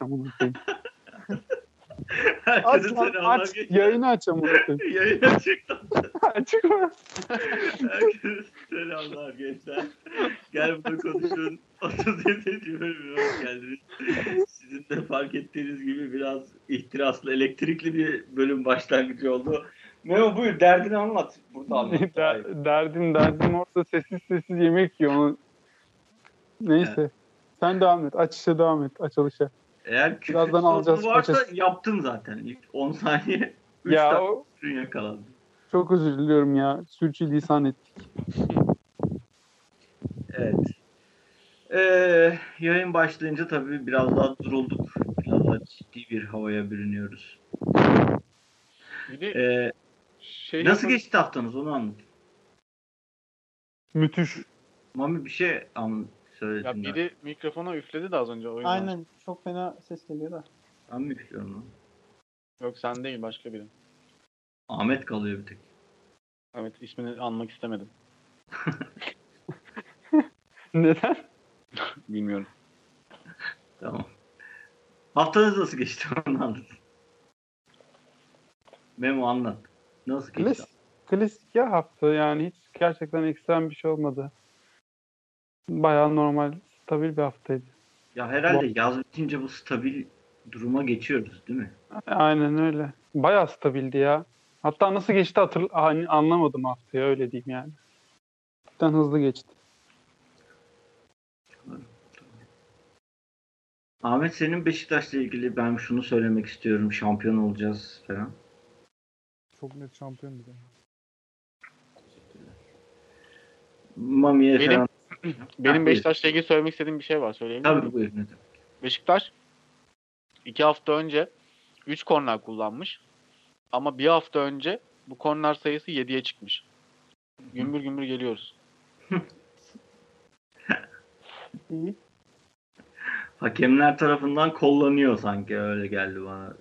Mami amına koyayım. aç aç. Yayını aç amına koyayım. Yayın açıkta. Açık mı? Herkese selamlar gençler. Gel burada konuşun. 37. bölümüne hoş geldiniz. Sizin de fark ettiğiniz gibi biraz ihtiraslı, elektrikli bir bölüm başlangıcı oldu. Memo buyur derdini anlat. Burada anlat. Der- derdim derdim orada sessiz sessiz yemek yiyor. Neyse. Sen devam et. Açışa devam et. Açılışa. Eğer Birazdan alacağız varsa paçası. yaptın zaten. İlk 10 saniye. 3 Ya dakika o, sürün yakalandı. çok özür diliyorum ya. Sürçülisan ettik. Evet. Ee, yayın başlayınca tabii biraz daha durulduk. Biraz daha ciddi bir havaya bürünüyoruz. Ee, şey nasıl yapın- geçti haftanız onu anlat. Müthiş. Mami bir şey an Ya söyledin. Ya biri mikrofona üfledi de az önce o yüzden. Aynen çok fena ses geliyor da. Ben mi üflüyorum lan? Yok sen değil başka biri. Ahmet kalıyor bir tek. Evet ismini anmak istemedim. Neden? Bilmiyorum. Tamam. Haftanız nasıl geçti onu anlat. Memo anlat. Nasıl geçti? Klasik, klasik ya hafta yani hiç gerçekten ekstrem bir şey olmadı. Bayağı normal, stabil bir haftaydı. Ya herhalde yaz bitince bu stabil duruma geçiyoruz değil mi? Aynen öyle. Bayağı stabildi ya. Hatta nasıl geçti hatır hani anlamadım haftaya öyle diyeyim yani. Cidden hızlı geçti. Ahmet senin Beşiktaş'la ilgili ben şunu söylemek istiyorum. Şampiyon olacağız falan. Çok net şampiyon bir de. Mami'ye Benim- falan. Benim buyur. Beşiktaş'la ilgili söylemek istediğim bir şey var. Söyleyebilir miyim? Tabii buyur ne demek. Beşiktaş iki hafta önce 3 korner kullanmış. Ama bir hafta önce bu korner sayısı 7'ye çıkmış. Gümbür gümbür geliyoruz. Hakemler tarafından kollanıyor sanki öyle geldi bana.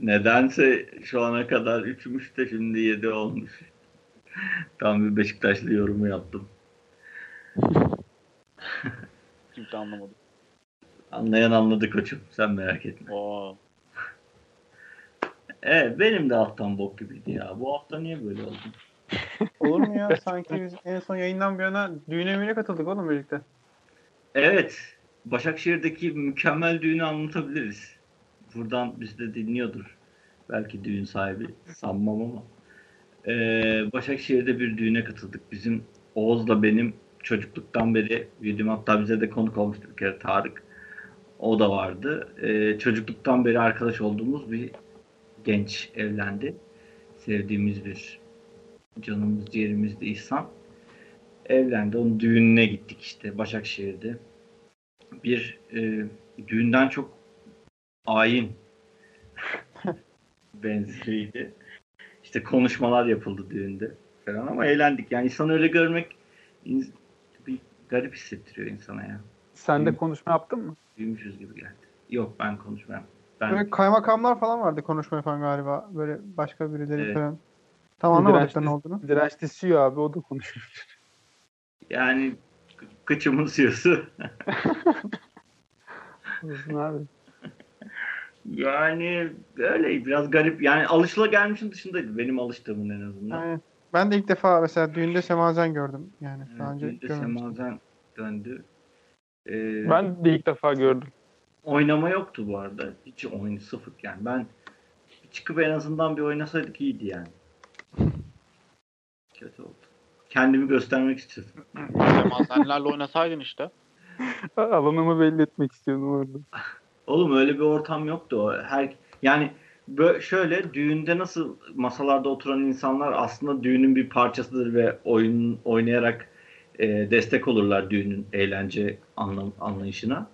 Nedense şu ana kadar 3'müş de şimdi 7 olmuş. Tam bir Beşiktaşlı yorumu yaptım. Kimse anlamadı. Anlayan anladı koçum. Sen merak etme. Oo. Evet benim de haftam bok gibiydi ya. Bu hafta niye böyle oldu? Olur mu ya? Sanki biz en son yayından bir yana düğüne müğüne katıldık oğlum birlikte. Evet. Başakşehir'deki mükemmel düğünü anlatabiliriz. Buradan bizi de dinliyordur. Belki düğün sahibi. Sanmam ama. Ee, Başakşehir'de bir düğüne katıldık. Bizim Oğuz'la benim çocukluktan beri büyüdüğüm hatta bize de konuk olmuştu bir kere Tarık. O da vardı. Ee, çocukluktan beri arkadaş olduğumuz bir genç evlendi. Sevdiğimiz bir canımız ciğerimizdi İhsan. Evlendi. Onun düğününe gittik işte Başakşehir'de. Bir e, düğünden çok ayin benzeriydi. İşte konuşmalar yapıldı düğünde falan ama eğlendik. Yani insan öyle görmek garip hissettiriyor insana ya. Sen de konuşma yaptın mı? Büyümüşüz gibi geldi. Yok ben konuşmam. Ben Böyle kaymakamlar falan vardı konuşma yapan galiba. Böyle başka birileri Evet. falan. Tam anlamadık ne olduğunu. Dirençli CEO abi o da konuşuyor. yani kı- kıçımın siyosu. Olsun abi. yani öyle biraz garip. Yani alışılagelmişin dışındaydı. Benim alıştığımın en azından. Aynen. Ben de ilk defa mesela düğünde semazen gördüm. Yani daha önce Evet, düğünde görmemiştim. semazen döndü. Ee, Ben de ilk defa gördüm. oynama yoktu bu arada. Hiç oyun sıfır yani. Ben çıkıp en azından bir oynasaydık iyiydi yani. Kötü oldu. Kendimi göstermek istedim. Semazenlerle oynasaydın işte. Alanımı belli etmek istiyordum orada. Oğlum öyle bir ortam yoktu. Her yani bö- şöyle düğünde nasıl masalarda oturan insanlar aslında düğünün bir parçasıdır ve oyun oynayarak e, destek olurlar düğünün eğlence anlam anlayışına.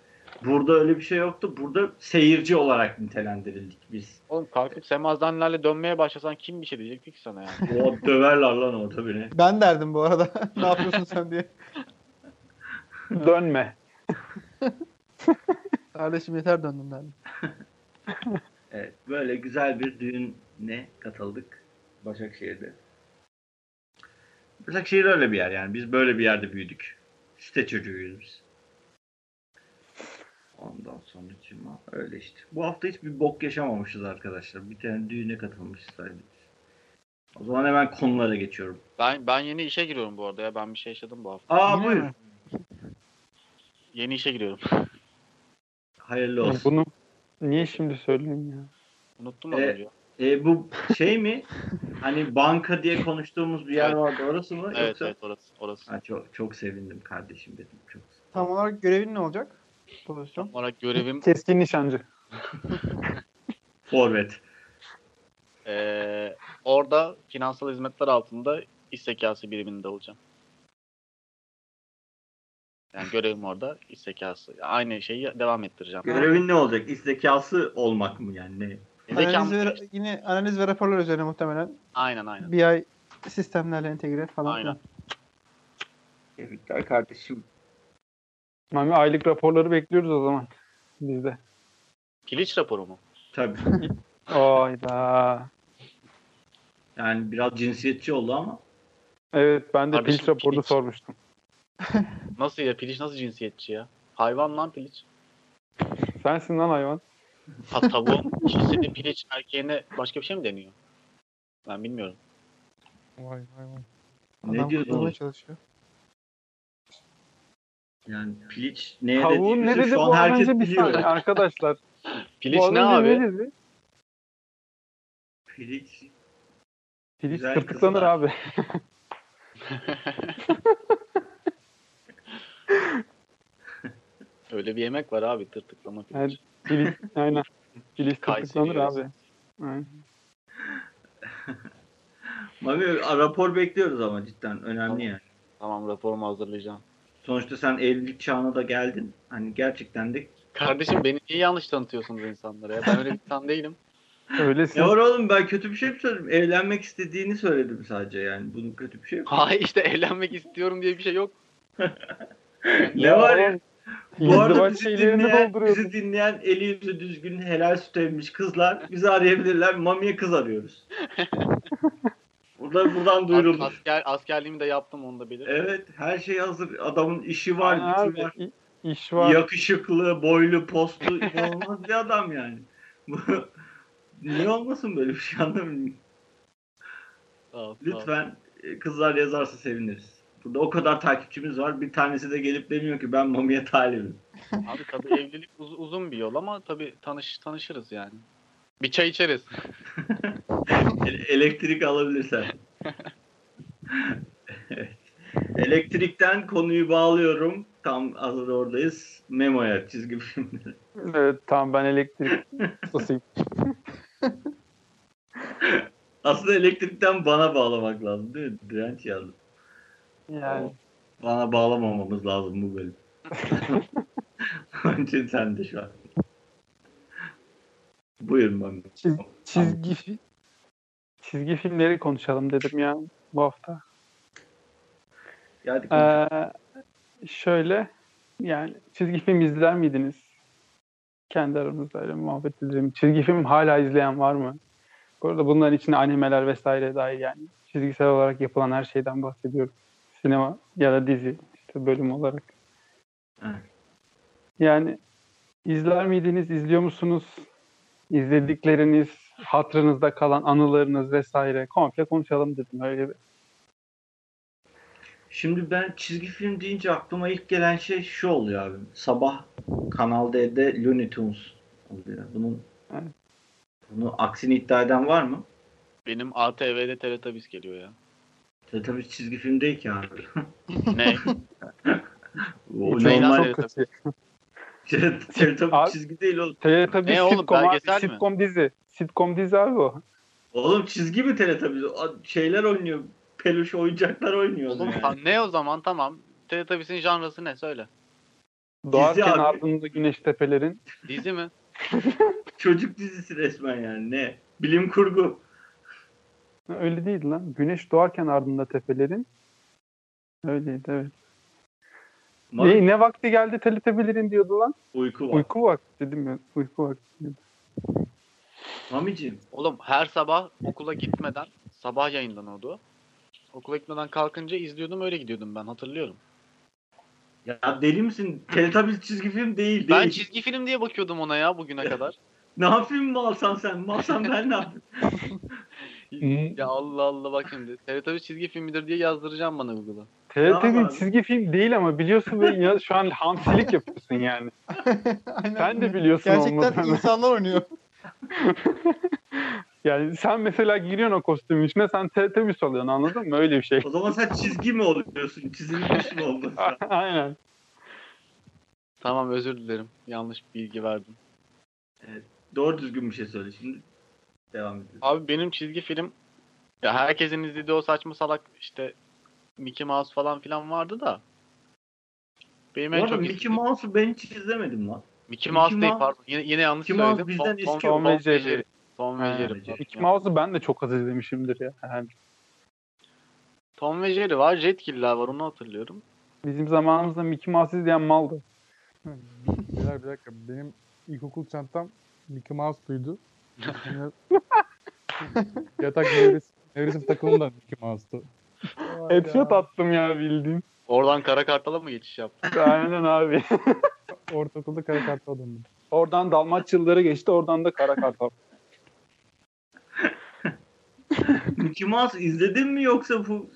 Burada öyle bir şey yoktu. Burada seyirci olarak nitelendirildik biz. Oğlum kalkıp semazenlerle dönmeye başlasan kim bir şey diyecekti ki sana yani. O döverler lan orada beni. Ben derdim bu arada. ne yapıyorsun sen diye. Dönme. Kardeşim yeter döndüm derdim. Evet, böyle güzel bir düğüne katıldık Başakşehir'de. Başakşehir öyle bir yer yani. Biz böyle bir yerde büyüdük. Site çocuğuyuz biz. Ondan sonra cuma. Öyle işte. Bu hafta hiçbir bok yaşamamışız arkadaşlar. Bir tane düğüne katılmışız sadece. O zaman hemen konulara geçiyorum. Ben ben yeni işe giriyorum bu arada ya. Ben bir şey yaşadım bu hafta. Aa Yine buyur. mi? Yeni işe giriyorum. Hayırlı olsun. Bunu niye şimdi söyleyeyim ya? Unuttum Ee, önce. E, bu şey mi? Hani banka diye konuştuğumuz bir yer Evet. vardı. Orası mı? Evet Yoksa... evet orası. orası. Ha, çok çok sevindim kardeşim dedim. Çok. Tam olarak görevin ne olacak? Pozisyon. Tam olarak görevim Keskin nişancı. Forvet. eee, orada finansal hizmetler altında iş zekası biriminde olacağım. Yani görevim orada iş zekası. Aynı şeyi devam ettireceğim. Görevin ne olacak? İş zekası olmak mı yani? Ne? Zekam- Analiz ve, yine analiz ve raporlar üzerine muhtemelen Aynen aynen. BI sistemlerle entegre falan. Aynen. Tebrikler kardeşim. Mami aylık raporları bekliyoruz o zaman. Biz de. Piliç raporu mu? Tabii. Oyda. Yani biraz cinsiyetçi oldu ama. Evet ben de Kardeşim, piliç raporunu piliç. sormuştum. Nasıl ya? Piliç nasıl cinsiyetçi ya? Hayvan lan piliç. Sensin lan hayvan. Ha tavuğun cinsiyeti piliç erkeğine başka bir şey mi deniyor? Ben bilmiyorum. Vay vay vay. Ne Adam kurtarmaya çalışıyor. Yani piliç neye Tavuğun ne dedi şu an bu an herkes önce bir biliyor. saniye arkadaşlar. Piliç Bu ne önce abi? Ne dedi? Piliç. Piliç Güzel tırtıklanır abi. Öyle bir yemek var abi tırtıklama piliç. Evet. Piliç, aynen. Kayseri tırtıklanır abi. Aynen. Mami rapor bekliyoruz ama cidden önemli Tamam. yani. Tamam raporumu hazırlayacağım. Sonuçta sen evlilik çağına da geldin. Hani gerçekten de Kardeşim beni niye yanlış tanıtıyorsunuz insanlara ya? Ben öyle bir insan değilim. Öylesin. Ne var oğlum ben kötü bir şey mi söyledim? Evlenmek istediğini söyledim sadece yani. Bunun kötü bir şey yok. Hayır işte evlenmek istiyorum diye bir şey yok. Ne var ya? Bu arada bizi şeylerini dinleyen, bizi dinleyen eli yüzü düzgün helal süt emmiş kızlar bizi arayabilirler. Mami'ye kız arıyoruz. Burada buradan duyurulur. Asker, askerliğimi de yaptım onu da bilir. Evet her şey hazır. Adamın işi var, Aynen gücü abi, var. iş var. Yakışıklı, boylu, postu inanılmaz bir adam yani. Niye olmasın böyle bir şey anlamıyorum. Lütfen e, kızlar yazarsa seviniriz. Burada o kadar takipçimiz var. Bir tanesi de gelip demiyor ki ben Mami'ye talibim. Abi tabii evlilik uz- uzun bir yol ama tabii tanış tanışırız yani. Bir çay içeriz. Elektrik alabilirsen. Evet. Elektrikten konuyu bağlıyorum. Tam hazır oradayız. Memo'ya çizgi filmleri. Evet tamam ben elektrik ustasıyım. Aslında elektrikten bana bağlamak lazım değil mi? Direnç yazdım. Yani Bana bağlamamamız lazım bu bölüm. Onun için sen de şu an. Buyurun Mami. çiz, çizgi fi- çizgi filmleri konuşalım dedim ya bu hafta. Konuş. Ee, şöyle yani çizgi film izler miydiniz? Kendi aramızda öyle muhabbet edelim. Çizgi film hala izleyen var mı? Bu arada bunların içinde animeler vesaire dahil yani. Çizgisel olarak yapılan her şeyden bahsediyorum. Sinema ya da dizi işte bölüm olarak. Evet. Yani izler miydiniz? izliyor musunuz? İzledikleriniz, hatırınızda kalan anılarınız vesaire komple konuşalım dedim. Öyle bir Şimdi ben çizgi film deyince aklıma ilk gelen şey şu oluyor abi. Sabah Kanal D'de Looney Tunes oluyor. Bunun Evet. bunu aksini iddia eden var mı? Benim ATV'de Teletubbies geliyor ya. Tabii çizgi film değil ki abi. Ne? o Uçurum normal çok kötü. Teletubbies Abi- çizgi değil oğlum. Teletubbies sitcom, abi, belgesel mi? sitcom dizi. Sitcom dizi abi o. Oğlum çizgi mi Teletubbies? Şeyler oynuyor. Peluş oyuncaklar oynuyor. Oğlum yani. ha, ne o zaman tamam. Teletubbies'in janrası ne söyle. Doğarken abi. ardında güneş tepelerin. Dizi mi? Çocuk dizisi resmen yani. Ne? Bilim kurgu. Öyle değil lan. Güneş doğarken ardında tepelerin. Öyleydi evet. Ma- Ne, ne vakti geldi Teletubbies'lerin diyordu lan? Uyku var. Uyku vakti dedim ya. Uyku vakti. Mamicim. Oğlum her sabah okula gitmeden sabah yayınlanıyordu. Okula gitmeden kalkınca izliyordum öyle gidiyordum ben hatırlıyorum. Ya deli misin? Teletubbies çizgi film değil. Ben değil. çizgi film diye bakıyordum ona ya bugüne kadar. Ne yapayım mı alsan sen? Mı alsan ben ne yapayım? ya Allah Allah bak şimdi. Teletubbies çizgi filmidir diye yazdıracağım bana Google'a. Abi? çizgi film değil ama biliyorsun ve ya şu an hamsilik yapıyorsun yani. Aynen. Sen de biliyorsun Gerçekten olmadığını. insanlar oynuyor. Yani sen mesela giriyorsun o kostümün içine sen Teletubbies oluyorsun anladın mı? Öyle bir şey. O zaman sen çizgi mi oluyorsun? Çizilmiş mi oldun sen? Aynen. Tamam özür dilerim. Yanlış bilgi verdim. Doğru düzgün bir şey söyle şimdi. Devam edelim. Abi benim çizgi film ya herkesin izlediği o saçma salak işte Mickey Mouse falan filan vardı da benim Bu en arada çok Mickey izlediğim Mouse'u ben hiç izlemedim lan. Mickey Mouse Mickey değil Mouse- pardon. Yine, yine yanlış Mickey Mouse söyledim. bizden Tom, eski Tom, Tom ve Tom ve Jerry. Jerry. Tom ve Ha, Jerry. Jerry. Mickey Mouse'u ben de çok az izlemişimdir ya. Yani Tom ve Jerry var. Jetgiller var onu hatırlıyorum. bizim zamanımızda Mickey Mouse izleyen maldı. Beyler bir dakika. Benim ilkokul çantam Mickey Mouse'luydu. Sonra Yatak nevresim, nevresim takımım da Mickey Mouse'tu. Headshot attım ya bildiğin. Oradan kara kartala mı geçiş yaptın? Aynen abi. Ortaokulda kara kartla döndüm. Oradan Dalmaçyalılara geçti oradan da Kara Kartal. Mickey Mouse izledin mi yoksa bu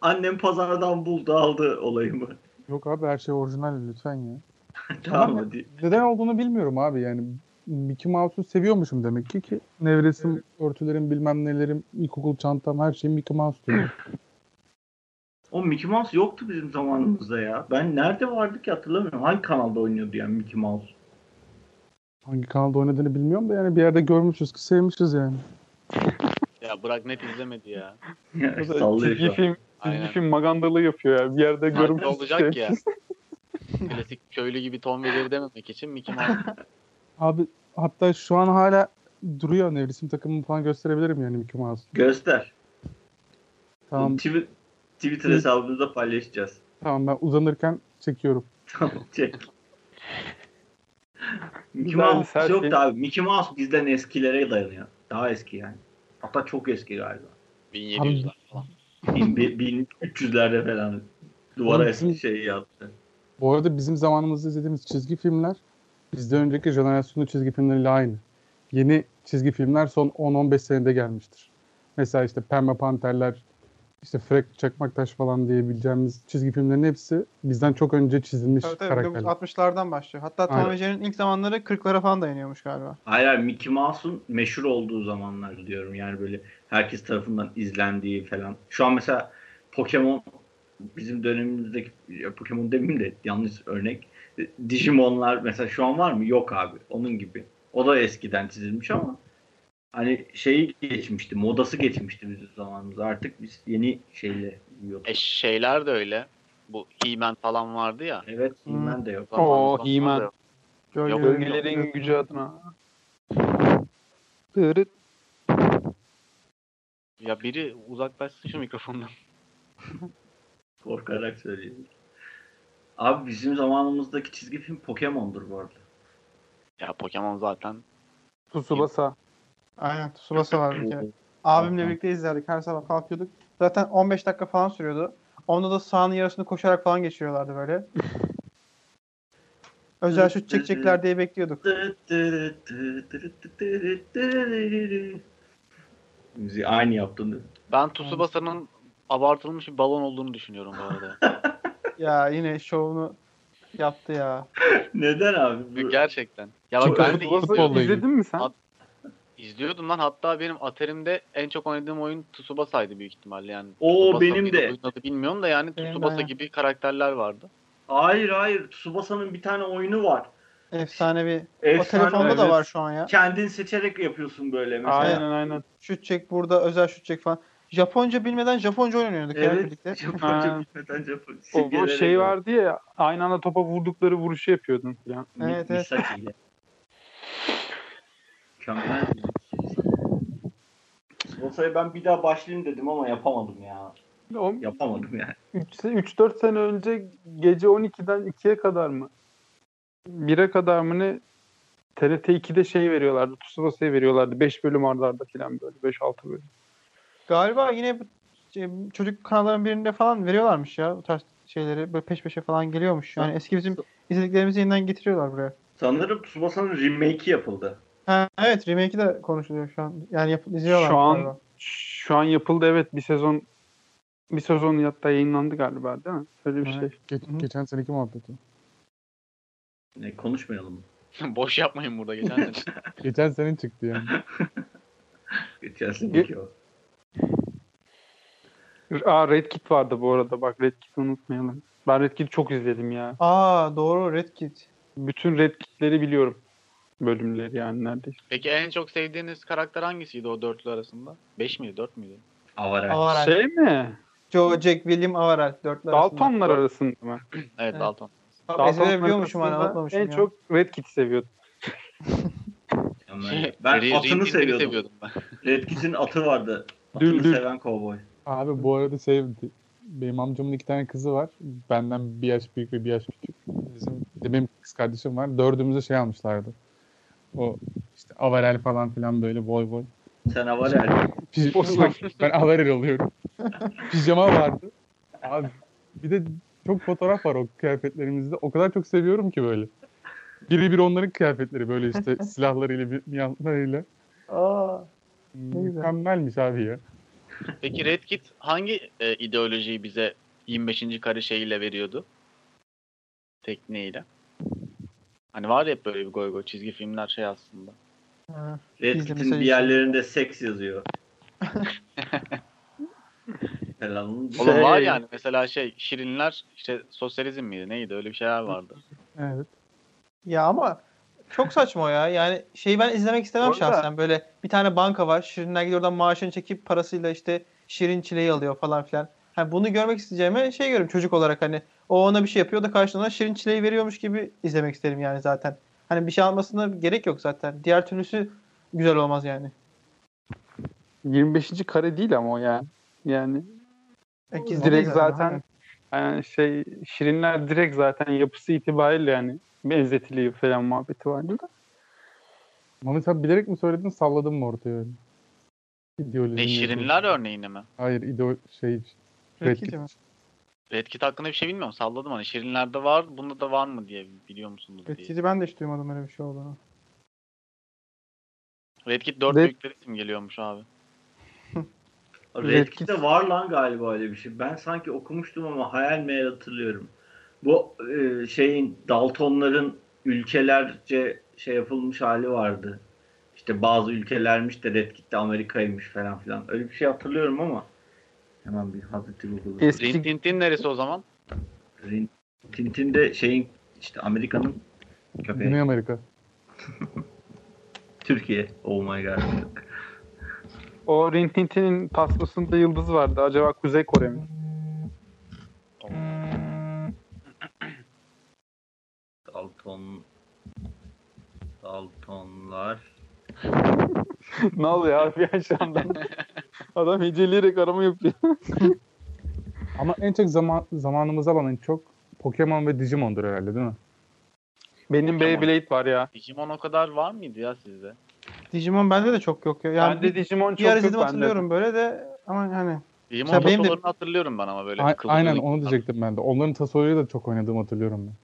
annem pazardan buldu aldı olayı mı? Yok abi her şey orijinal lütfen ya. tamam hadi. Neden olduğunu bilmiyorum abi yani. Mickey Mouse'u seviyormuşum demek ki ki nevresim, örtülerim, bilmem nelerim, ilkokul çantam her şeyim Mickey Mouse diyor. O Mickey Mouse yoktu bizim zamanımızda ya. Ben nerede vardı ki hatırlamıyorum. Hangi kanalda oynuyordu yani Mickey Mouse? Hangi kanalda oynadığını bilmiyorum da yani bir yerde görmüşüz ki sevmişiz yani. Ya bırak net izlemedi ya. Sallıyor çizgi film, çizgi film magandalığı yapıyor ya. Bir yerde görmüş. olacak ya. Klasik köylü gibi Tom ve Jerry dememek için Mickey Mouse. Abi hatta şu an hala duruyor nevresim takımımı falan gösterebilirim yani Mickey Mouse. Göster. Tamam, Twi- Twitter hesabımızda paylaşacağız. tamam ben uzanırken çekiyorum. Tamam çek. Mickey Mouse yok şey. da abi. Mickey Mouse bizden eskilere dayanıyor. Daha eski yani. Hatta çok eski galiba. 1700'ler falan. Bin- bin- 1300'lerde falan. Duvara eski şey yaptı. Bu arada bizim zamanımızda izlediğimiz çizgi filmler bizden önceki jenerasyonun çizgi filmleriyle aynı. Yeni çizgi filmler son 10-15 senede gelmiştir. Mesela işte Pembe Panterler, işte Frank Çakmaktaş falan diyebileceğimiz çizgi filmlerin hepsi bizden çok önce çizilmiş Tabii tabii karakterler. 1960'lardan başlıyor. Hatta Tom ve Jerry'nin ilk zamanları 40'lara falan dayanıyormuş galiba. Hayır Mickey Mouse'un meşhur olduğu zamanlar diyorum. Yani böyle herkes tarafından izlendiği falan. Şu an mesela Pokemon bizim dönemimizdeki Pokemon demeyeyim de yanlış örnek. Digimon'lar mesela şu an var mı? Yok abi. Onun gibi. O da eskiden çizilmiş ama hani şeyi geçmişti. Modası geçmişti bizim zamanımızda. Artık biz yeni şeyle yiyorduk. E şeyler de öyle. Bu He-Man falan vardı ya. Evet, Hmm. ben de yok. Oo, Zamanımızdan He-Man. yok. Gölgelerin gücü adına. Tırıt. Ya biri uzaklaşsın şu mikrofondan. Korkarak söylüyorum. Abi bizim zamanımızdaki çizgi film Pokemon'dur bu arada. Ya Pokemon zaten. Tsubasa. Aynen Tsubasa var bir kere. Abimle birlikte izlerdik. Her sabah kalkıyorduk. Zaten 15 dakika falan sürüyordu. Onda da sahanın yarısını koşarak falan geçiriyorlardı böyle. Özel şut çekecekler diye bekliyorduk. Müziği aynı yaptın? Ben Tsubasa'nın abartılmış bir balon olduğunu düşünüyorum bu arada. Ya yine şovunu yaptı ya. Neden abi? Bu- Gerçekten. Ya bak ben de ilgili. izledin mi sen? At- izliyordum lan. Hatta benim Atari'mde en çok oynadığım oyun Tsubasa'ydı büyük ihtimalle yani. Oo, Tsubasa benim de. oyunun adı bilmiyorum da yani Benim Tsubasa gibi karakterler vardı. Hayır hayır. Tsubasa'nın bir tane oyunu var. Efsane bir. Efsane, o telefonda da evet. var şu an ya. Kendin seçerek yapıyorsun böyle mesela. Aynen aynen. Şut çek burada özel şut çek falan. Japonca bilmeden Japonca oynuyorduk ya Evet. birlikte. Japonca bilmeden Japon. O, o şey var. vardı ya aynı anda topa vurdukları vuruşu yapıyordun falan. Evet, evet. Mükemmel şey. Tsubasa'ya ben bir daha başlayayım dedim ama yapamadım ya. O Yapamadım yani. 3-4 sene önce gece 12'den 2'ye kadar mı? 1'e kadar mı ne? TRT 2'de şey veriyorlardı. Tsubasa'yı veriyorlardı. 5 bölüm arda arda falan böyle. 5-6 bölüm. Galiba yine şey, çocuk kanalların birinde falan veriyorlarmış ya bu tarz şeyleri böyle peş peşe falan geliyormuş. Yani eski bizim izlediklerimizi yeniden getiriyorlar buraya. Sanırım Tsubasa'nın remake'i yapıldı. Ha, evet remake'i de konuşuluyor şu an. Yani yap, izliyorlar. Şu an- galiba. Şu an yapıldı evet bir sezon bir sezon hatta yayınlandı galiba değil mi? Öyle bir şey. Ge- Hı hı. geçen seneki muhabbeti. Ne konuşmayalım mı? Boş yapmayın burada geçen sene. Geçen sene çıktı yani. Geçen seneki o. Aa Red Kit vardı bu arada bak Red Kit'i unutmayalım. Ben Red Kit'i çok izledim ya. Aa doğru Red Kit. Bütün Red Kit'leri biliyorum. Bölümleri yani neredeyse. Peki en çok sevdiğiniz karakter hangisiydi o dörtlü arasında? Beş miydi, dört müydü? Avaral. Avaral. Şey mi? Joe, Jack, William, Avaral. Dörtler Daltonlar arasında mı? Evet, Evet. Dalton. Daltonlar biliyormuşum hani arasında anlatmamışım En ya. çok Red Kit'i seviyordum. Ben Ri- atını seviyordum. seviyordum ben. Red Kit'in atı vardı. Atını Düldül. seven kovboy. Abi bu arada şey benim amcamın iki tane kızı var. Benden bir yaş büyük ve bir yaş küçük. Bizim de benim kız kardeşim var. Dördümüze şey almışlardı. O işte avarel falan filan böyle boy boy. Sen Avaral. Pij- ben avarel oluyorum. Pijama vardı. Abi bir de çok fotoğraf var o kıyafetlerimizde. O kadar çok seviyorum ki böyle. Biri bir onların kıyafetleri böyle işte silahlarıyla, bir yanlarıyla. Aa. Mükemmelmiş abi ya. Peki Red Kit hangi e, ideolojiyi bize 25. kare şeyiyle veriyordu? Tekniğiyle. Hani var ya hep böyle bir goy goy çizgi filmler şey aslında. ha. Red Kit'in bir yerlerinde seks yazıyor. Oğlum Şey- var yani mesela şey Şirinler işte sosyalizm miydi neydi öyle bir şeyler vardı. Evet. Ya ama çok saçma ya. Yani şeyi ben izlemek istemem Bu arada- şahsen. Böyle bir tane banka var. Şirinler gidiyor oradan maaşını çekip parasıyla işte şirin çileği alıyor falan filan. Hani bunu görmek isteyeceğime şey görüyorum çocuk olarak hani o ona bir şey yapıyor da karşılığında şirin çileği veriyormuş gibi izlemek isterim yani zaten. Hani bir şey almasına gerek yok zaten. Diğer türlüsü güzel olmaz yani. 25. kare değil ama o yani. Yani E, direkt zaten yani şey Şirinler direkt zaten yapısı itibariyle yani benzetiliyor falan muhabbeti vardı da. Mami sen bilerek mi söyledin salladın mı ortaya öyle? İdeolojinin E Şirinler örneğini mi? Hayır ideo şey Red Red Kit. mi? Red Kit hakkında bir şey bilmiyorum salladım hani Şirinler'de var bunda da var mı diye biliyor musunuz Red diye. Kit'i ben de hiç duymadım öyle bir şey olduğunu. Red Kit dört Red- büyükleri isim geliyormuş abi. Red Red Kit'te var lan galiba öyle bir şey. Ben sanki okumuştum ama hayal meyal hatırlıyorum. Bu e, şeyin Daltonların ülkelerce şey yapılmış hali vardı. İşte bazı ülkelermiş de Red Kit'te Amerika'ymış falan filan. Öyle bir şey hatırlıyorum ama hemen bir Hazreti Google'da. Eski Rin Tintin neresi o zaman? Rin- Tintin'de şeyin işte Amerika'nın köpeği. Güney Amerika. Türkiye. Oh my god. o Rin Tintin'in tasmasında yıldız vardı. Acaba Kuzey Kore mi? Dalton Daltonlar. ne oluyor abi ya şu anda? Adam heceleyerek arama yapıyor. Ama en çok zaman zamanımızı alan en çok Pokemon ve Digimon'dur herhalde değil mi? Benim Pokemon. Beyblade var ya. Digimon o kadar var mıydı ya sizde? Digimon bende de çok yok ya. Yani ben de Digimon çok yok bende. hatırlıyorum böyle de ama hani Digimon Mesela benim de- tasolarını hatırlıyorum ben ama böyle. A- aynen onu diyecektim ben de. Onların tasolarıyla da çok oynadığımı hatırlıyorum ben.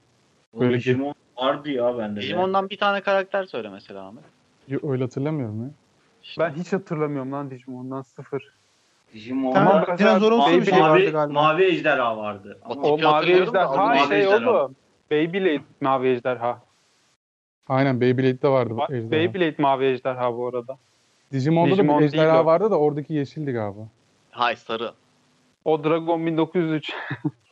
Böyle Böyle Digimon vardı ya bende. de. Digimon'dan bir tane karakter söyle mesela Ahmet. Yo, Öyle hatırlamıyorum ya. İşte. Ben hiç hatırlamıyorum lan Digimon'dan sıfır. Digimon'da Tamam, mesela dinozorumsu bir mavi, şey vardı mavi, galiba. mavi ejderha vardı. Ama O mavi hatırlıyorum da ejderha mavi şey ejderha. oğlum. Beyblade mavi ejderha. Aynen Beyblade'de vardı ejderha. Beyblade mavi ejderha bu arada. Digimon'da da Digimon bir değil ejderha vardı da oradaki yeşildi galiba. Hay sarı. O Dragon 1903.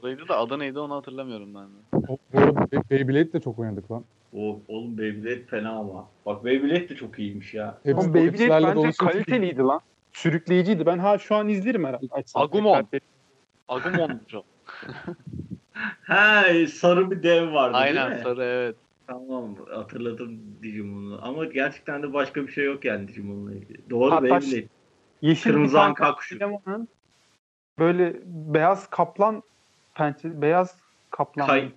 Sarıydı da adı neydi onu hatırlamıyorum ben de. O, bu arada Be- Beyblade de çok oynadık lan. o, oğlum Beyblade fena ama. Bak Beyblade de çok iyiymiş ya. Hepsi Oğlum bu Beyblade bence dolu çünkü- kaliteliydi lan. Sürükleyiciydi. Ben ha şu an izlerim herhalde. Açsam Agumon. tekrar. Agumon'muş o. He sarı bir dev vardı değil Aynen mi? sarı evet. Tamam hatırladım Digimon'u. Ama gerçekten de başka bir şey yok yani Digimon'la ilgili. Doğru Hatta Beyblade. Yeşil Kırmızı bir tane anka kuşu. Digimon'un Böyle beyaz kaplan pençe beyaz kaplan. Kay?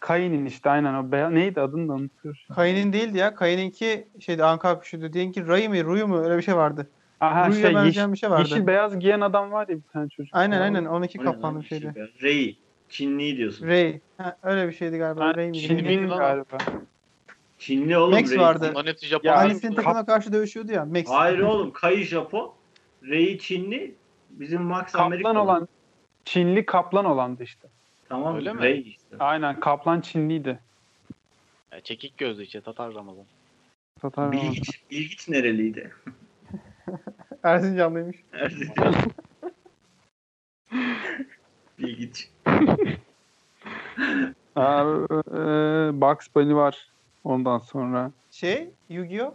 Kain. Ee, işte aynen o beyaz. Neydi adını da unutuyorum. Kayın'in değildi ya. Kayın'inki şeydi Anka kuşuydu. Diyelim ki Ray mi Ruyu mu öyle bir şey vardı. Aha Ru'ya şey benzeyen yeşil, bir şey vardı. yeşil beyaz giyen adam var ya bir tane çocuk. Aynen aynen 12 O ne lan? kaplanlı bir şeydi. Beyaz. Ray. Çinli diyorsun. Ray. Ha, öyle bir şeydi galiba. Ha, Ray miydi? Çinli galiba. Çinli oğlum. Max Ray. vardı. Hepsi Japon. Ya? Alice'in Kap- takımına karşı dövüşüyordu ya. Max. Hayır oğlum. Kai Japon. Ray Çinli. Bizim Max Amerika. Kaplan olan Çinli kaplan olandı işte. Tamam Öyle mi? Ray işte. Aynen kaplan Çinliydi. Ya, çekik gözlü işte Tatar Ramazan. Tatar Bilgiç, Bilgiç nereliydi? Erzincanlıymış. Erzincan. Bilgiç. Aa, e, Bugs Bunny var ondan sonra. Şey, Yu-Gi-Oh!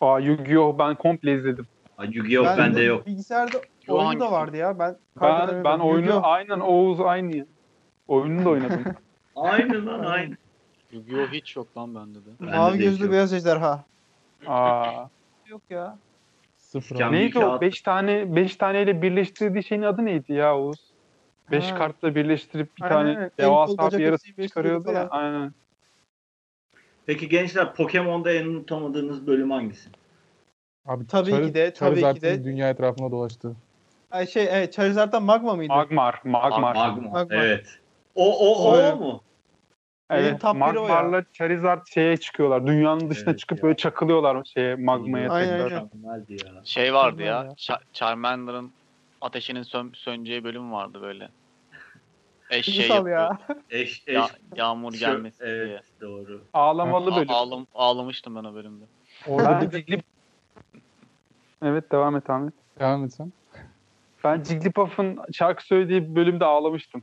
Aa Yu-Gi-Oh ben komple izledim. Yu-Gi-Oh Ben bende de yok. Bilgisayarda Yo, oyunu hangisi? da vardı ya. Ben Ben ben oyunu Yu-Gi-Oh! aynen Oğuz aynı. ya. Oyununu da oynadım. Aynı lan aynı. Yu-Gi-Oh hiç yok lan bende de. Bende Mavi de gözlü yok. beyaz ejderha. Aa. Yok ya. Sıfır. Ya- abi. Neydi kağıt. o? 5 tane 5 taneyle birleştirdiği şeyin adı neydi ya Oğuz? 5 Ha. kartla birleştirip bir Aynen, tane devasa bacak bir birleştiriyordu çıkarıyordu ya. Aynen. Peki gençler Pokemon'da en unutamadığınız bölüm hangisi? Abi Tabii Char- ki de, tabii ki de. dünya etrafında dolaştı. Ay şey, evet, Charizard'dan Magma mıydı? Magmar, Magmar. Magma. Magma. Evet. O o o, Evet. mu? Evet, biri o ya. Magmar'la Charizard şeye çıkıyorlar. Dünyanın dışına Evet çıkıp ya. böyle çakılıyorlar şeye magmaya Aynen, tekrar. aynen. Mükemmeldi ya. Şey vardı ya. ya. Char- Charmander'ın ateşinin sön söneceği bölüm vardı böyle. Eş şey Duygusal ya. yapıyor. Eş eş. Ya, yağmur Şu- gelmesin diye. evet doğru. Ağlamalı A- bölüm. ağlam ağlamıştım ben o bölümde. Orada bir Jigglypuff... Evet devam et Ahmet. devam etsen. Ben Jigglypuff'ın şarkı söylediği bölümde ağlamıştım.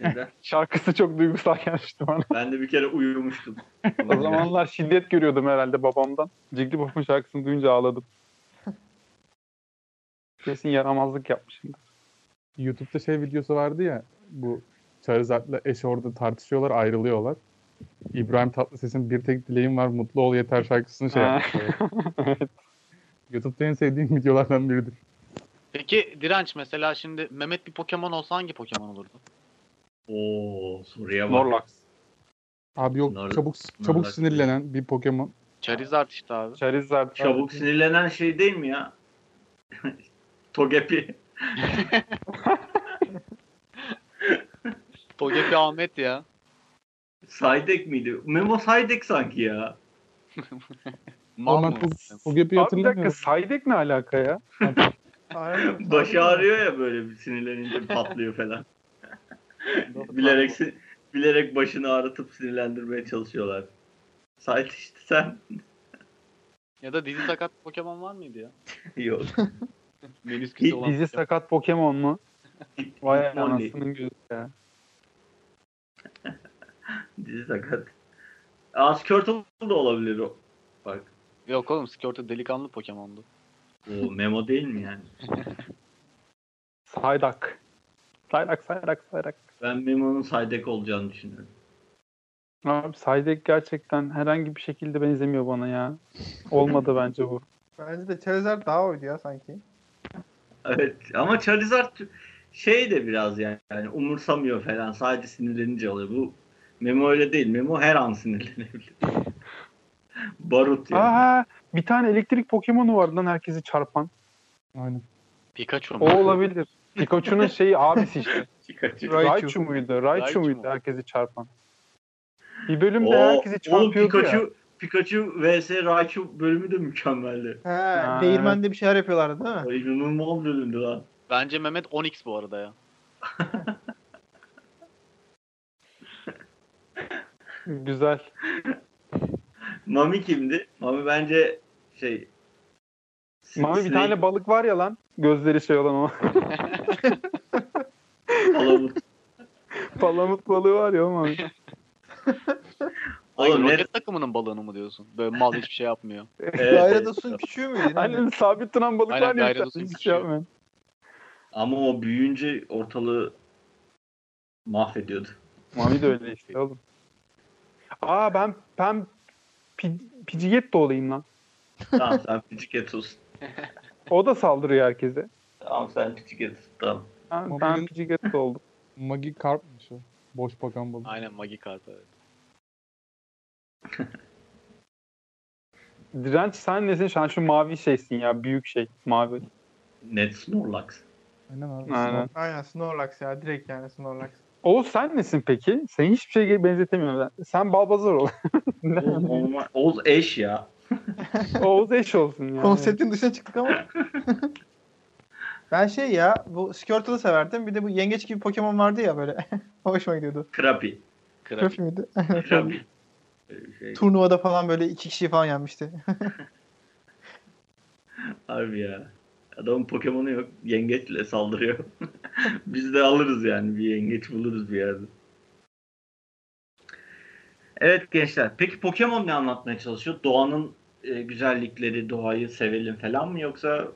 Neden? Şarkısı çok duygusal gelmişti bana. ben de bir kere uyumuştum. O zamanlar şiddet görüyordum herhalde babamdan. Jigglypuff'un şarkısını duyunca ağladım. Kesin yaramazlık yapmışımdır. YouTube'da şey videosu vardı ya bu Charizard'la eş orada tartışıyorlar ayrılıyorlar. İbrahim Tatlıses'in bir tek dileğim var mutlu ol yeter şarkısını şey Ha. yapmışlar. evet. YouTube'da en sevdiğim videolardan biridir. Peki Direnç mesela şimdi Mehmet bir Pokemon olsa hangi Pokemon olurdu? Oo soruya bak. Norlax. Abi yok Nar- çabuk çabuk sinirlenen bir Pokemon. Charizard işte abi. Charizard. Çabuk sinirlenen şey değil mi ya? Togepi. Togepi Ahmet ya. Saydek miydi? Memo Saydek sanki ya. Mal ben Tog- Togepi'yi Abi bir dakika hatırlamıyorum. Saydek ne alaka ya? Başı ağrıyor ya böyle bir sinirlenince patlıyor falan. bilerek bilerek başını ağrıtıp sinirlendirmeye çalışıyorlar. Sayt işte sen. Ya da dizi sakat Pokemon var mıydı ya? Yok. Menisküsü olan. Dizi sakat Pokemon mu? Vay anasının gözü ya. Dizi sakat. Aa Squirtle da olabilir o. Bak. Yok oğlum Squirtle delikanlı Pokemon'du. O Memo değil mi yani? Saydak. Saydak, saydak, saydak. Ben Memo'nun Saydek olacağını düşünüyorum. Abi Saydek gerçekten herhangi bir şekilde benzemiyor bana ya. Olmadı bence bu. Bence de Charizard daha oydu ya sanki. Evet ama Charizard şey de biraz yani, yani umursamıyor falan. Sadece sinirlenince oluyor. Bu Memo öyle değil. Memo her an sinirlenebilir. Barut yani. Aa, bir tane elektrik Pokemon'u vardı lan herkesi çarpan. Aynen. Pikachu mu? O olabilir. Pikachu'nun şeyi abisi işte. Pikachu. Raichu. Raichu muydu? Raichu Raichu muydu mu? herkesi çarpan? Bir bölümde O, herkesi o çarpıyordu Pikachu, ya. Pikachu vs Raichu bölümü de mükemmeldi. He, Ha, değirmende bir şeyler yapıyorlardı değil mi? O inanılmaz bölümdü lan. Bence Mehmet 10x bu arada ya. Güzel. Mami kimdi? Mami bence şey Mami bir tane balık var ya lan. Gözleri şey olan o. Palamut. Palamut balığı var ya o Mami. Oğlum ne? roket takımının balığını mı diyorsun? Böyle mal hiçbir şey yapmıyor. Evet, Gyarados küçüğü müydü? Aynen sabit duran balık Aynen, var ya. Hiçbir küçüğü. şey yapmıyor. Ama o büyüyünce ortalığı mahvediyordu. Mami de öyle işte oğlum. Aa ben ben pi, Pidgeotto olayım lan. Tamam sen Pidgeot olsun. O da saldırıyor herkese. Tamam sen Pidgeot tamam. Ben, ben Pidgeotto oldum. Magikarp'mış o. Boş bakan balık. Aynen Magikarp evet. Direnç sen nesin? An şu mavi şeysin ya. Büyük şey. Mavi. Net Snorlax. Aynen abi. Aynen. Aynen Snorlax ya. Direkt yani Snorlax. Oğuz sen nesin peki? Sen hiçbir şeye benzetemiyorum. ben. Sen Balbazar ol. Oğuz, eş ya. Oğuz eş olsun yani. Konseptin dışına çıktık ama. ben şey ya bu Squirtle'ı severdim. Bir de bu yengeç gibi Pokemon vardı ya böyle. O Hoşuma gidiyordu. Krapi. Krabi. Krafi miydi? Krapi. Ee, Şey, Turnuvada falan böyle iki kişi falan yenmişti. harbi ya. Adamın Pokemon'u yok. Yengeçle saldırıyor. Biz de alırız yani. Bir yengeç buluruz bir yerde. Evet gençler. Peki Pokemon ne anlatmaya çalışıyor? Doğanın e, güzellikleri, doğayı sevelim falan mı? Yoksa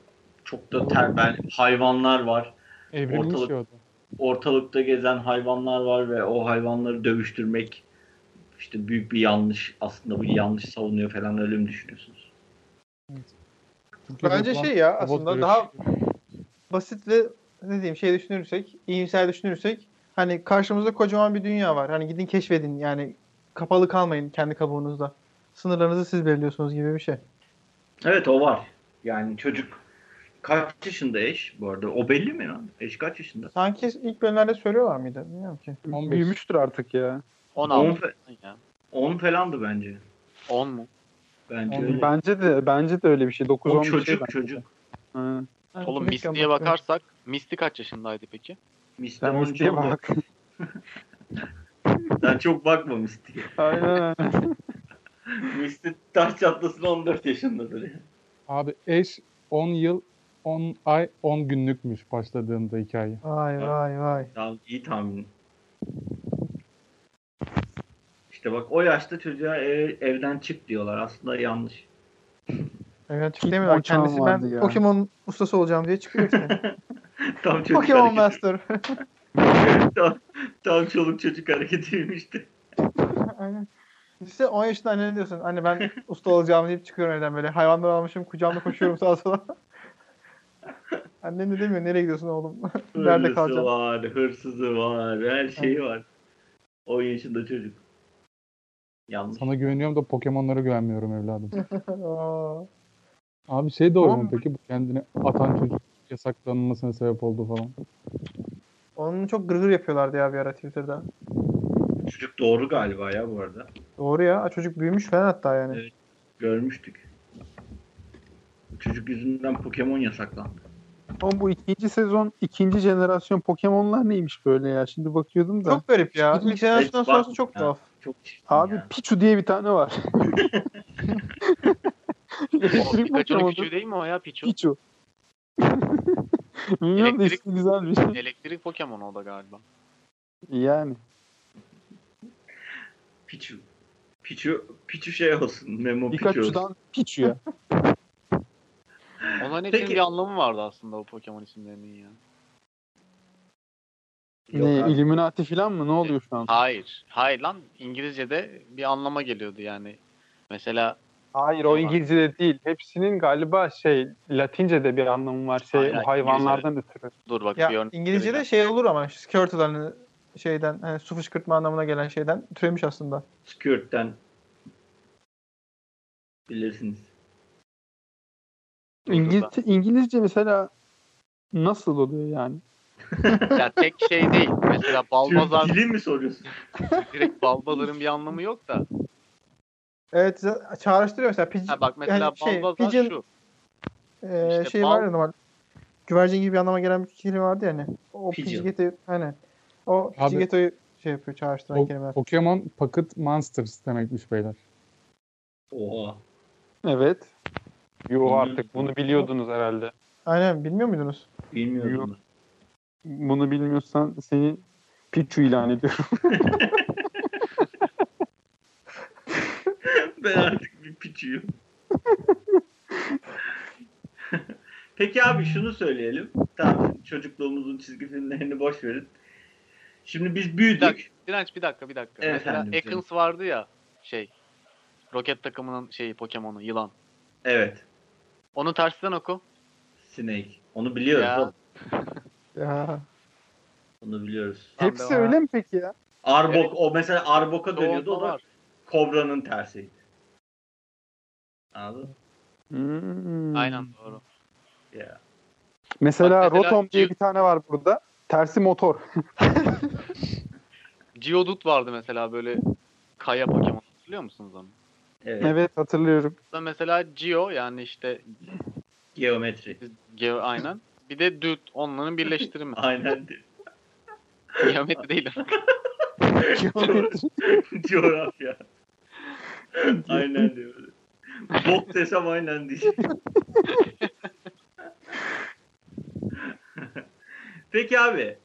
çok da terbel hayvanlar var. Ortalık-. Ortalıkta gezen hayvanlar var ve o hayvanları dövüştürmek işte büyük bir yanlış. Aslında bu yanlış savunuyor falan öyle mi düşünüyorsunuz? Türkiye'de Bence yapılan şey ya aslında daha basit ve ne diyeyim şey düşünürsek, iyimser düşünürsek hani karşımızda kocaman bir dünya var. Hani gidin keşfedin yani kapalı kalmayın kendi kabuğunuzda. Sınırlarınızı siz belirliyorsunuz gibi bir şey. Evet o var. Yani çocuk kaç yaşında eş bu arada? O belli mi lan? Eş kaç yaşında? Sanki ilk bölümlerde söylüyorlar mıydı? Bilmiyorum ki. 15. Büyümüştür artık ya. 16 ya. 10 falandı bence. 10 mu? Bence On öyle. Bence de bence de öyle bir şey. 9 o 10 çocuk şey bence. çocuk. Ha. Oğlum Misty'ye bakarsak Misty kaç yaşındaydı peki? Misty Sen 13 Misty'ye bak. Sen çok bakma Misty'ye. Aynen aynen. Misty taş çatlasın 14 yaşındadır. ya. Abi eş 10 yıl 10 ay 10 günlükmüş başladığında hikaye. Vay vay vay. Tamam iyi tahmin. İşte bak o yaşta çocuğa ev- evden çık diyorlar. Aslında yanlış. Evet İlk demiyorlar. Kendisi ben ya. Pokemon ustası olacağım diye çıkıyor işte. Tam çocuk Pokemon hareketi. Master. tam, tam çoluk çocuk hareketiymişti. Aynen. İşte 10 yaşında anne ne diyorsun? Anne ben usta olacağım deyip çıkıyorum evden böyle. Hayvanları almışım kucağımda koşuyorum sağa sola. Annen de demiyor nereye gidiyorsun oğlum? Nerede kalacaksın? var, hırsızı var, her şeyi var. 10 yaşında çocuk. Yanlış. Sana güveniyorum da Pokemon'lara güvenmiyorum evladım. Abi şey doğru mu peki bu kendini atan çocuk yasaklanmasına sebep oldu falan. Onun çok gırgır yapıyorlardı ya bir ara Twitter'da. Çocuk doğru galiba ya bu arada. Doğru ya. Çocuk büyümüş falan hatta yani. Evet. Görmüştük. Çocuk yüzünden Pokemon yasaklandı. Oğlum bu ikinci sezon ikinci jenerasyon Pokemon'lar neymiş böyle ya? Şimdi bakıyordum da. Çok garip ya. İlk jenerasyondan sonrası çok Ha. tuhaf. Çok Abi ya. Pichu diye bir tane var. Pikachu'nun küçüğü değil mi o ya Pichu? Pichu. Bilmiyorum da Elektrik- ismi güzelmiş. Elektrik Pokemon o da galiba. Yani. Pichu. Pichu, Pichu şey olsun. Memo Pichu. Pikachu'dan Pichu'ya. Onların hepsinin bir anlamı vardı aslında o Pokemon isimlerinin ya. Yok ne abi. Illuminati falan mı? Ne oluyor şu an? Hayır. Hayır lan İngilizce'de bir anlama geliyordu yani. Mesela Hayır o İngilizce'de değil. Hepsinin galiba şey Latince'de bir anlamı var. Şey Hayır, o hayvanlardan ötürü. dur bak bir Ya örnek İngilizce'de şey olur ama Squirtle hani şeyden hani su fışkırtma anlamına gelen şeyden türemiş aslında. Skirt'ten bilirsiniz. Dur, dur İngiliz, ben- İngilizce mesela nasıl oluyor yani? Ya tek şey değil. Mesela Balbazar Türk dili mi soruyorsun? direkt Balbazar'ın bir anlamı yok da. Evet çağrıştırıyor mesela. Pigeon, Ha bak mesela yani şey, Balbazar pigeon, şu. e, işte şey bal- var ya normal. Güvercin gibi bir anlama gelen bir kelime vardı yani. O. Pidgeot'u hani o Pidgeot'u şey yapıyor çağrıştıran O, kelimeler. Pokemon Pocket Monsters demekmiş beyler. Oha. Evet. Yo artık bunu biliyordunuz herhalde. Aynen bilmiyor muydunuz? Bilmiyordum. Bunu bilmiyorsan seni Pichu ilan ediyorum. ben artık bir piçiyim. Peki abi şunu söyleyelim. Tamam çocukluğumuzun çizgi filmlerini boş verin. Şimdi biz Bir büyüdük. dakika, Direnç bir dakika bir dakika. Evet mesela efendim, Ekans vardı ya şey. Roket takımının şeyi Pokemon'u yılan. Evet. Onu tersten oku. Snake. Onu biliyoruz. Ya. Ya. Onu biliyoruz. Hepsi öyle mi peki ya? Arbok Evet. o mesela Arbok'a dönüyordu o da var. Kobra'nın tersiydi. Anladın mı? Hmm. Aynen doğru. Ya. Mesela, Bak mesela Rotom diye G- bir tane var burada. Tersi motor. Geodude vardı mesela böyle kaya Pokemon. Hatırlıyor musunuz onu? Evet. evet hatırlıyorum. Da mesela Geo yani işte Geometri. Geo aynen. Bir de Dude onların birleştirimi. Aynen. Geometri değil. Coğrafya. aynen diyor. Bok desem aynen diyecek. Peki abi.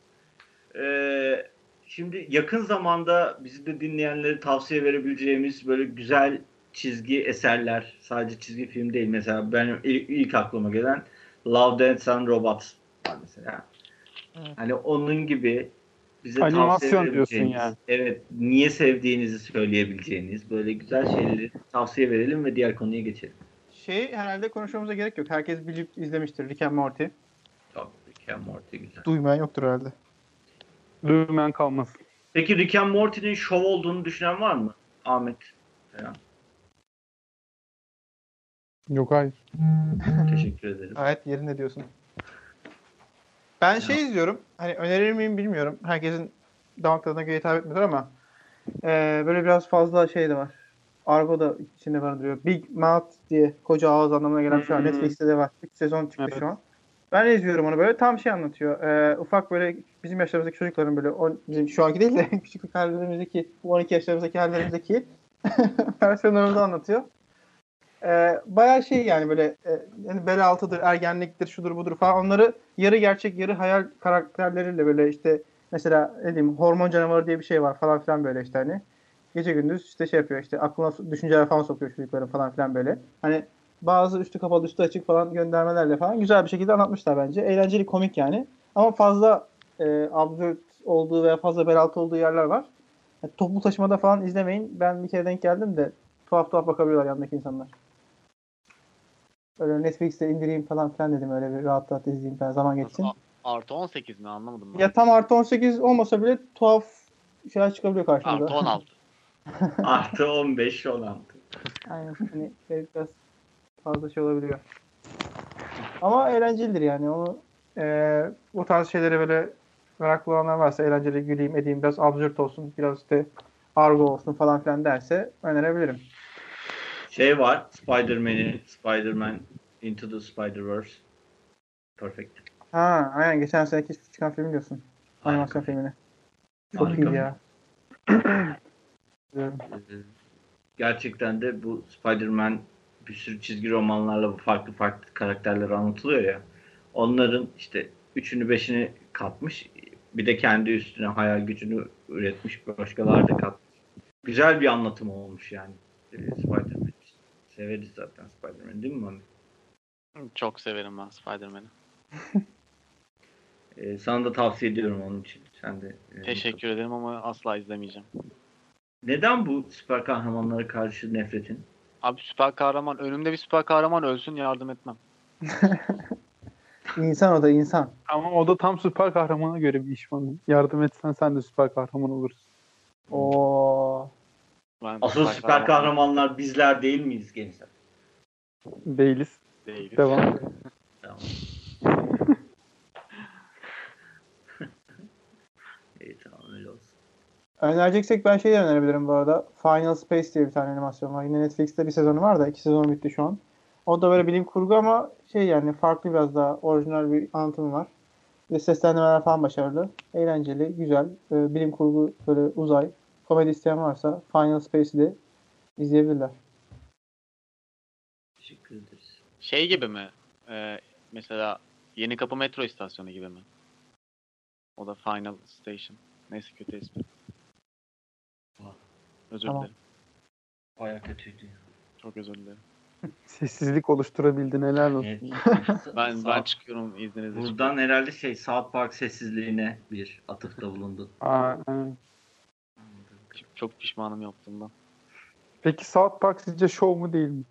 Ee, şimdi yakın zamanda bizi de dinleyenlere tavsiye verebileceğimiz böyle güzel çizgi eserler. Sadece çizgi film değil. Mesela benim ilk, ilk aklıma gelen Love, Dance and Robots var mesela. Evet. Hani onun gibi bize Animasyon tavsiye diyorsun yani. Evet. Niye sevdiğinizi söyleyebileceğiniz böyle güzel şeyleri tavsiye verelim ve diğer konuya geçelim. Şey herhalde konuşmamıza gerek yok. Herkes bilip izlemiştir Rick and Morty. Tabii Rick and Morty güzel. Duymayan yoktur herhalde. Duymayan kalmasın. Peki Rick and Morty'nin şov olduğunu düşünen var mı? Ahmet. falan. Yok hayır. Teşekkür ederim. Gayet yerinde diyorsun. Ben şey izliyorum. Hani önerir miyim bilmiyorum. Herkesin damak tadına göre hitap etmiyor ama eee, böyle biraz fazla şey de var. Argo da içinde barındırıyor. Big Mouth diye koca ağız anlamına gelen bir şey var. Hmm. Netflix'te de var. 3 sezon çıktı Evet. şu an. Ben de izliyorum onu böyle. Tam şey anlatıyor. Eee, ufak böyle bizim yaşlarımızdaki çocukların böyle on, bizim şu anki değil de küçüklük hallerimizdeki bu 12 yaşlarımızdaki hallerimizdeki versiyonlarımızı anlatıyor. Ee, bayağı şey yani böyle e, yani bel altıdır, ergenliktir, şudur budur falan onları yarı gerçek yarı hayal karakterleriyle böyle işte mesela ne diyeyim hormon canavarı diye bir şey var falan filan böyle işte hani gece gündüz işte şey yapıyor işte aklına düşünceler falan sokuyor çocukların falan filan böyle. Hani bazı üstü kapalı üstü açık falan göndermelerle falan güzel bir şekilde anlatmışlar bence. Eğlenceli komik yani. Ama fazla e, absürt olduğu veya fazla bel altı olduğu yerler var. Yani toplu taşımada falan izlemeyin. Ben bir kere denk geldim de tuhaf tuhaf bakabiliyorlar yanındaki insanlar. Öyle Netflix'te indireyim falan filan dedim öyle bir rahat rahat izleyeyim falan zaman geçsin. Artı 18 mi anlamadım ben. Ya tam artı 18 olmasa bile tuhaf şeyler çıkabiliyor karşımıza. Artı 16. Artı 15 16. Aynen. Hani şey biraz fazla şey olabiliyor. Ama eğlencelidir yani. Onu eee bu tarz şeylere böyle meraklı olanlar varsa eğlenceli güleyim edeyim biraz absürt olsun biraz işte argo olsun falan filan derse önerebilirim. Şey var. Spider-Man'in Spider-Man Into the Spider-Verse. Perfect. Ha aynen geçen seneki çıkan film diyorsun. Animasyon filmini. Çok Harika. iyi ya. Gerçekten de bu Spider-Man bir sürü çizgi romanlarla bu farklı farklı karakterler anlatılıyor ya. Onların işte üçünü beşini katmış. Bir de kendi üstüne hayal gücünü üretmiş. Başkaları da katmış. Güzel bir anlatım olmuş yani. Severiz zaten Spider-Man değil mi Mami? Çok severim ben Spider-Man'i. Ee, sana da tavsiye ediyorum onun için. Sen de. e, Teşekkür ederim ama asla izlemeyeceğim. Neden bu süper kahramanlara karşı nefretin? Abi süper kahraman önümde bir süper kahraman ölsün yardım etmem. İnsan o da insan. Ama o da tam süper kahramana göre bir iş bana. Yardım etsen sen de süper kahraman olursun. Oo. Ben Asıl süper kahramanlar bizler değil miyiz gençler? Değiliz. değiliz. Devam. Tamam. İyi tamam öyle olsun. Önereceksek ben şey önerebilirim bu arada. Final Space diye bir tane animasyon var. Yine Netflix'te bir sezonu var da iki sezon bitti şu an. O da böyle bilim kurgu ama şey yani farklı biraz daha orijinal bir anlatımı var. Ve seslendirmeler falan başarılı. Eğlenceli, güzel. Ee, bilim kurgu böyle uzay. Komedi isteyen varsa Final Space'i de izleyebilirler. Teşekkür ederiz. Şey gibi mi? Ee, mesela Yeni Kapı metro istasyonu gibi mi? O da Final Station. Neyse kötü espri. Özür Tamam. dilerim. Baya kötüydü. ya. Çok özür dilerim. Sessizlik oluşturabildin helal olsun. Evet. Ben ben çıkıyorum izninizle. Buradan herhalde şey South Park sessizliğine bir atıfta bulundu. Aa, evet. Çok, pişmanım yaptığımdan. Peki South Park sizce şov mu değil mi?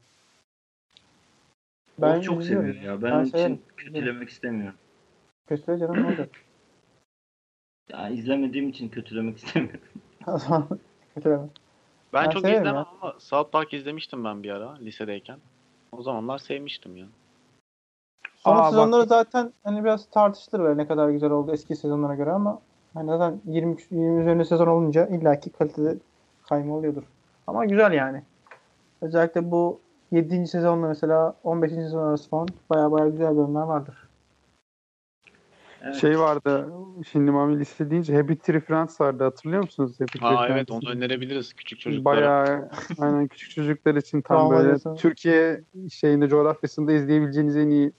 Ben Ben çok seviyor ya. Ben, Ben onun için kötülemek istemiyorum. Kötüle canım ne olacak? Ya izlemediğim için kötülemek istemiyorum. O kötüleme. Ben, Ben çok izlemem ya. ama South Park izlemiştim ben bir ara lisedeyken. O zamanlar sevmiştim ya. Son Aa, bak- sezonları zaten hani biraz tartışılır böyle ne kadar güzel oldu eski sezonlara göre ama hani zaten 20 20 üzerinde sezon olunca illaki kalitede kayma oluyordur. Ama güzel yani. Özellikle bu 7. sezonla mesela 15. sezon arası falan baya baya güzel bölümler vardır. Evet. Şey vardı. Şimdi Mami liste deyince Happy Tree Friends vardı. Hatırlıyor musunuz? Happy Tree Ha evet Friends'i? onu önerebiliriz küçük çocuklara. Bayağı aynen küçük çocuklar için tam böyle. Türkiye şeyinde coğrafyasında izleyebileceğiniz en iyi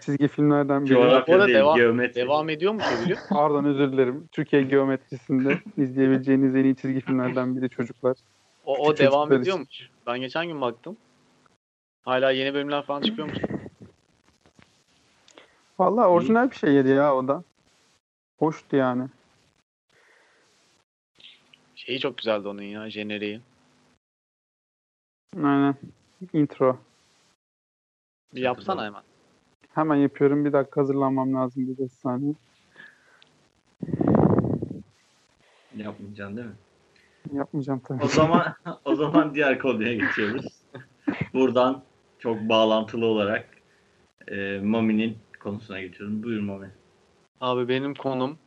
çizgi filmlerden biri. Coğrafya Orada değil, devam- geometri. Devam ediyor mu çeviriyor? Pardon özür dilerim. Türkiye geometrisinde izleyebileceğiniz en iyi çizgi filmlerden biri çocuklar. O, o Küçük devam çocuklar için. ediyormuş. Ben geçen gün baktım. Hala yeni bölümler falan çıkıyormuş. Vallahi orijinal bir şeydi ya o da. Hoştu yani. Şeyi çok güzeldi onun ya jeneriği. Aynen. Intro. Bir yapsana hemen. Hemen yapıyorum. Bir dakika hazırlanmam lazım bir beş saniye. Yapmayacaksın değil mi? Yapmayacağım tabii. O zaman o zaman diğer konuya geçiyoruz. Buradan çok bağlantılı olarak e, Mami'nin konusuna geçiyorum. Buyur Mami. Abi benim konum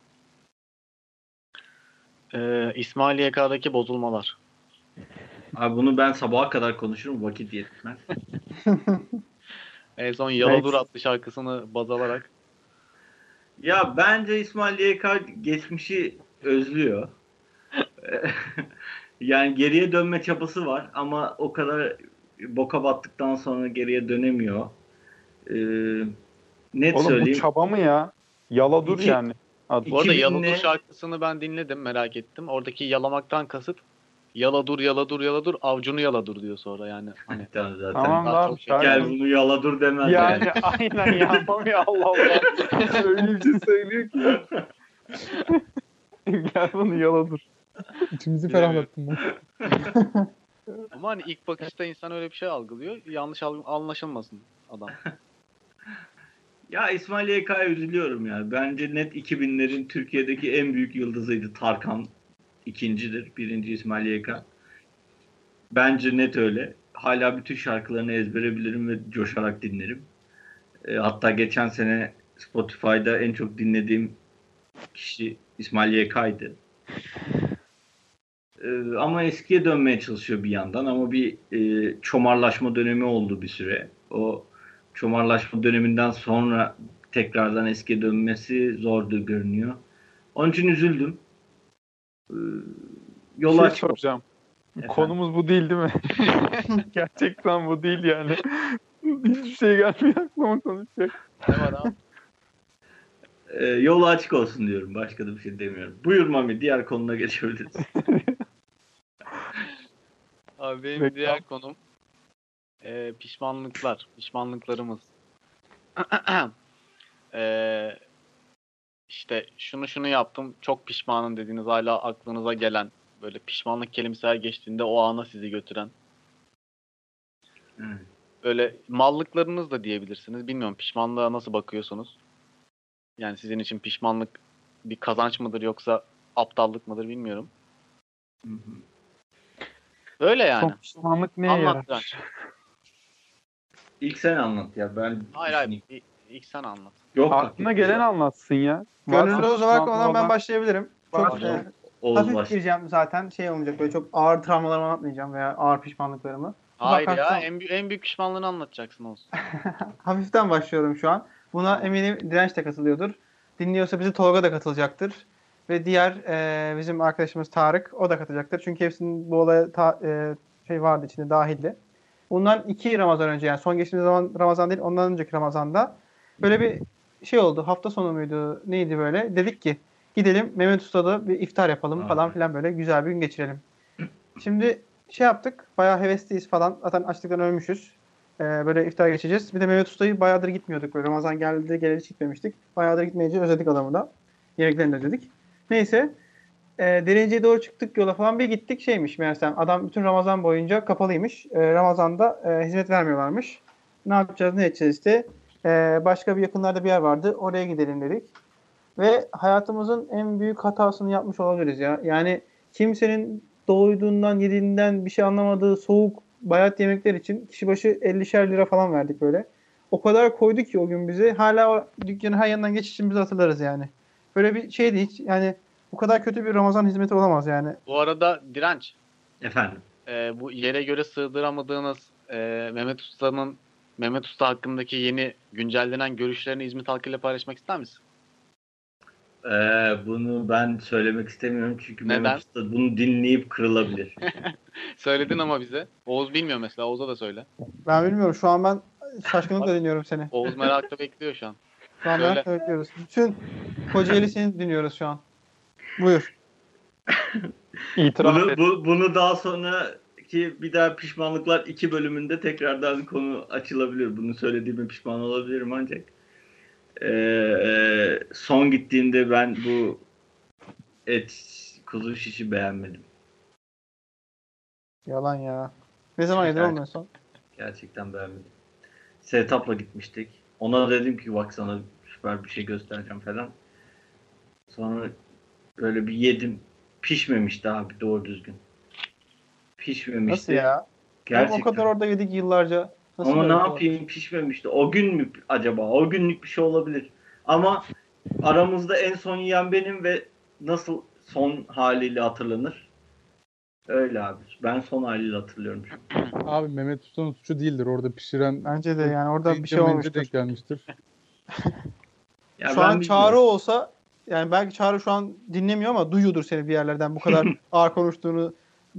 e, İsmail YK'daki bozulmalar. Abi bunu ben sabaha kadar konuşurum. Vakit yetmez. En son Yaladur Evet. adlı şarkısını baz alarak. Ya bence İsmail YK geçmişi özlüyor. yani geriye dönme çabası var ama o kadar boka battıktan sonra geriye dönemiyor. Ee, net Oğlum bu söyleyeyim. çaba mı ya? Yala dur İki- yani. Adı. Bu arada 2000'le Yaladur şarkısını ben dinledim merak ettim. Oradaki yalamaktan kasıt Yaladur yaladur yaladur avcunu yaladur diyor sonra yani. Hani Zaten, zaten. Tamam abi. şey- Gel bunu yala dur demez Yani yani. aynen yapmam ya Allah Allah. Öyle bir şey söylüyor ki. Gel bunu yala dur. İçimizi ferahlattın mı? ama hani ilk bakışta insan öyle bir şey algılıyor. Yanlış anlaşılmasın adam. Ya İsmail YK'ya üzülüyorum ya. Bence net 2000'lerin Türkiye'deki en büyük yıldızıydı. Tarkan ikincidir. Birinci İsmail YK. Bence net öyle. Hala bütün şarkılarını ezbere bilirim ve coşarak dinlerim. E, hatta geçen sene Spotify'da en çok dinlediğim kişi İsmail YK'ydı. E, ama eskiye dönmeye çalışıyor bir yandan ama bir e, çomarlaşma dönemi oldu bir süre. O çomarlaşma döneminden sonra tekrardan eskiye dönmesi zordu görünüyor. Onun için üzüldüm. Ee, Yol şey açık. soracağım. Efendim? Konumuz bu değil değil mi? Gerçekten bu değil yani. Hiçbir şey gelmiyor aklıma konuşacak. Ne var abi? Ee, yolu açık olsun diyorum. Başka da bir şey demiyorum. Buyur Mami. Diğer konuna geçebiliriz. Abi benim Reklam. diğer konum e, pişmanlıklar, pişmanlıklarımız. e, işte şunu şunu yaptım, çok pişmanım dediğiniz hala aklınıza gelen böyle pişmanlık kelimesi her geçtiğinde o ana sizi götüren. Evet. Böyle mallıklarınız da diyebilirsiniz. Bilmiyorum pişmanlığa nasıl bakıyorsunuz? Yani sizin için pişmanlık bir kazanç mıdır yoksa aptallık mıdır bilmiyorum. Hı hı. Öyle yani. Son pişmanlık neye Anlat yarar? İlk sen anlat ya. Ben Hayır hayır. İlk sen anlat. Yok. Aklına gelen anlatsın ya. Gönüllü olarak ondan ben olan- başlayabilirim. Çok e, Oğuz hafif baş. gireceğim zaten şey olmayacak böyle çok ağır travmalarımı anlatmayacağım veya ağır pişmanlıklarımı. Hayır Bakarsan- ya en, büyük- en büyük pişmanlığını anlatacaksın olsun. Hafiften başlıyorum şu an. Buna eminim Direnç de katılıyordur. Dinliyorsa bizi Tolga da katılacaktır. Ve diğer e, bizim arkadaşımız Tarık o da katılacaktır. Çünkü hepsinin bu olaya ta- e, şey vardı içinde dahildi. Bundan iki Ramazan önce yani son geçtiğimiz zaman Ramazan değil ondan önceki Ramazan'da böyle bir şey oldu. Hafta sonu muydu neydi böyle. Dedik ki gidelim Mehmet Usta'da bir iftar yapalım Aa, falan filan böyle güzel bir gün geçirelim. Şimdi şey yaptık bayağı hevesliyiz falan. Zaten açlıktan ölmüşüz. Ee, böyle iftar geçeceğiz. Bir de Mehmet Usta'yı bayağıdır gitmiyorduk. Böyle Ramazan geldi geleli gitmemiştik. Bayağıdır gitmeyince özledik adamı da. Yemeklerini de özledik. Neyse. E, Derince'ye doğru çıktık yola falan bir gittik şeymiş meğersem. Adam bütün Ramazan boyunca kapalıymış. E, Ramazan'da e, hizmet vermiyorlarmış. Ne yapacağız ne edeceğiz işte. E, başka bir yakınlarda bir yer vardı. Oraya gidelim dedik. Ve hayatımızın en büyük hatasını yapmış olabiliriz ya. Yani kimsenin doyduğundan, yediğinden bir şey anlamadığı soğuk bayat yemekler için kişi başı 50'şer lira falan verdik böyle. O kadar koydu ki o gün bizi. Hala o dükkanın her yanından geç için biz hatırlarız yani. Böyle bir şeydi hiç yani bu kadar kötü bir Ramazan hizmeti olamaz yani. Bu arada direnç. Efendim. e, bu yere göre sığdıramadığınız e, Mehmet Usta'nın Mehmet Usta hakkındaki yeni güncellenen görüşlerini İzmit halkıyla paylaşmak ister misin? Ee, bunu ben söylemek istemiyorum çünkü Neden? Mehmet Usta bunu dinleyip kırılabilir. Söyledin ama bize. Oğuz bilmiyor mesela. Oğuz'a da söyle. Ben bilmiyorum şu an ben şaşkınlıkla dinliyorum seni. Oğuz merakla bekliyor şu an. Şu an merakla bekliyoruz. Bütün Kocaeli seni dinliyoruz şu an. Buyur. İtiraf bunu, et. bu, bunu daha sonraki bir daha pişmanlıklar iki bölümünde tekrardan konu açılabilir. Bunu söylediğime pişman olabilirim ancak. Ee, son gittiğimde ben bu et kuzu şişi beğenmedim. Yalan ya. Ne zaman yedin oğlum son? Gerçekten beğenmedim. Setup'la gitmiştik. Ona dedim ki bak sana süper bir şey göstereceğim falan. Sonra böyle bir yedim. Pişmemişti abi doğru düzgün. Pişmemişti. Nasıl ya? Gerçekten. Oğlum o kadar orada yedik yıllarca. Nasıl Ama ne yapayım pişmemişti. O gün mü acaba? O günlük bir şey olabilir. Ama aramızda en son yiyen benim ve nasıl son haliyle hatırlanır? Öyle abi. Ben son haliyle hatırlıyorum. Abi Mehmet Usta'nın suçu değildir. Orada pişiren Bence de yani orada bir şey olmuştur. denk gelmiştir. Ya şu ben an bilmiyorum. Çağrı olsa yani belki Çağrı şu an dinlemiyor ama duyuyordur seni bir yerlerden. Bu kadar ağır konuştuğunu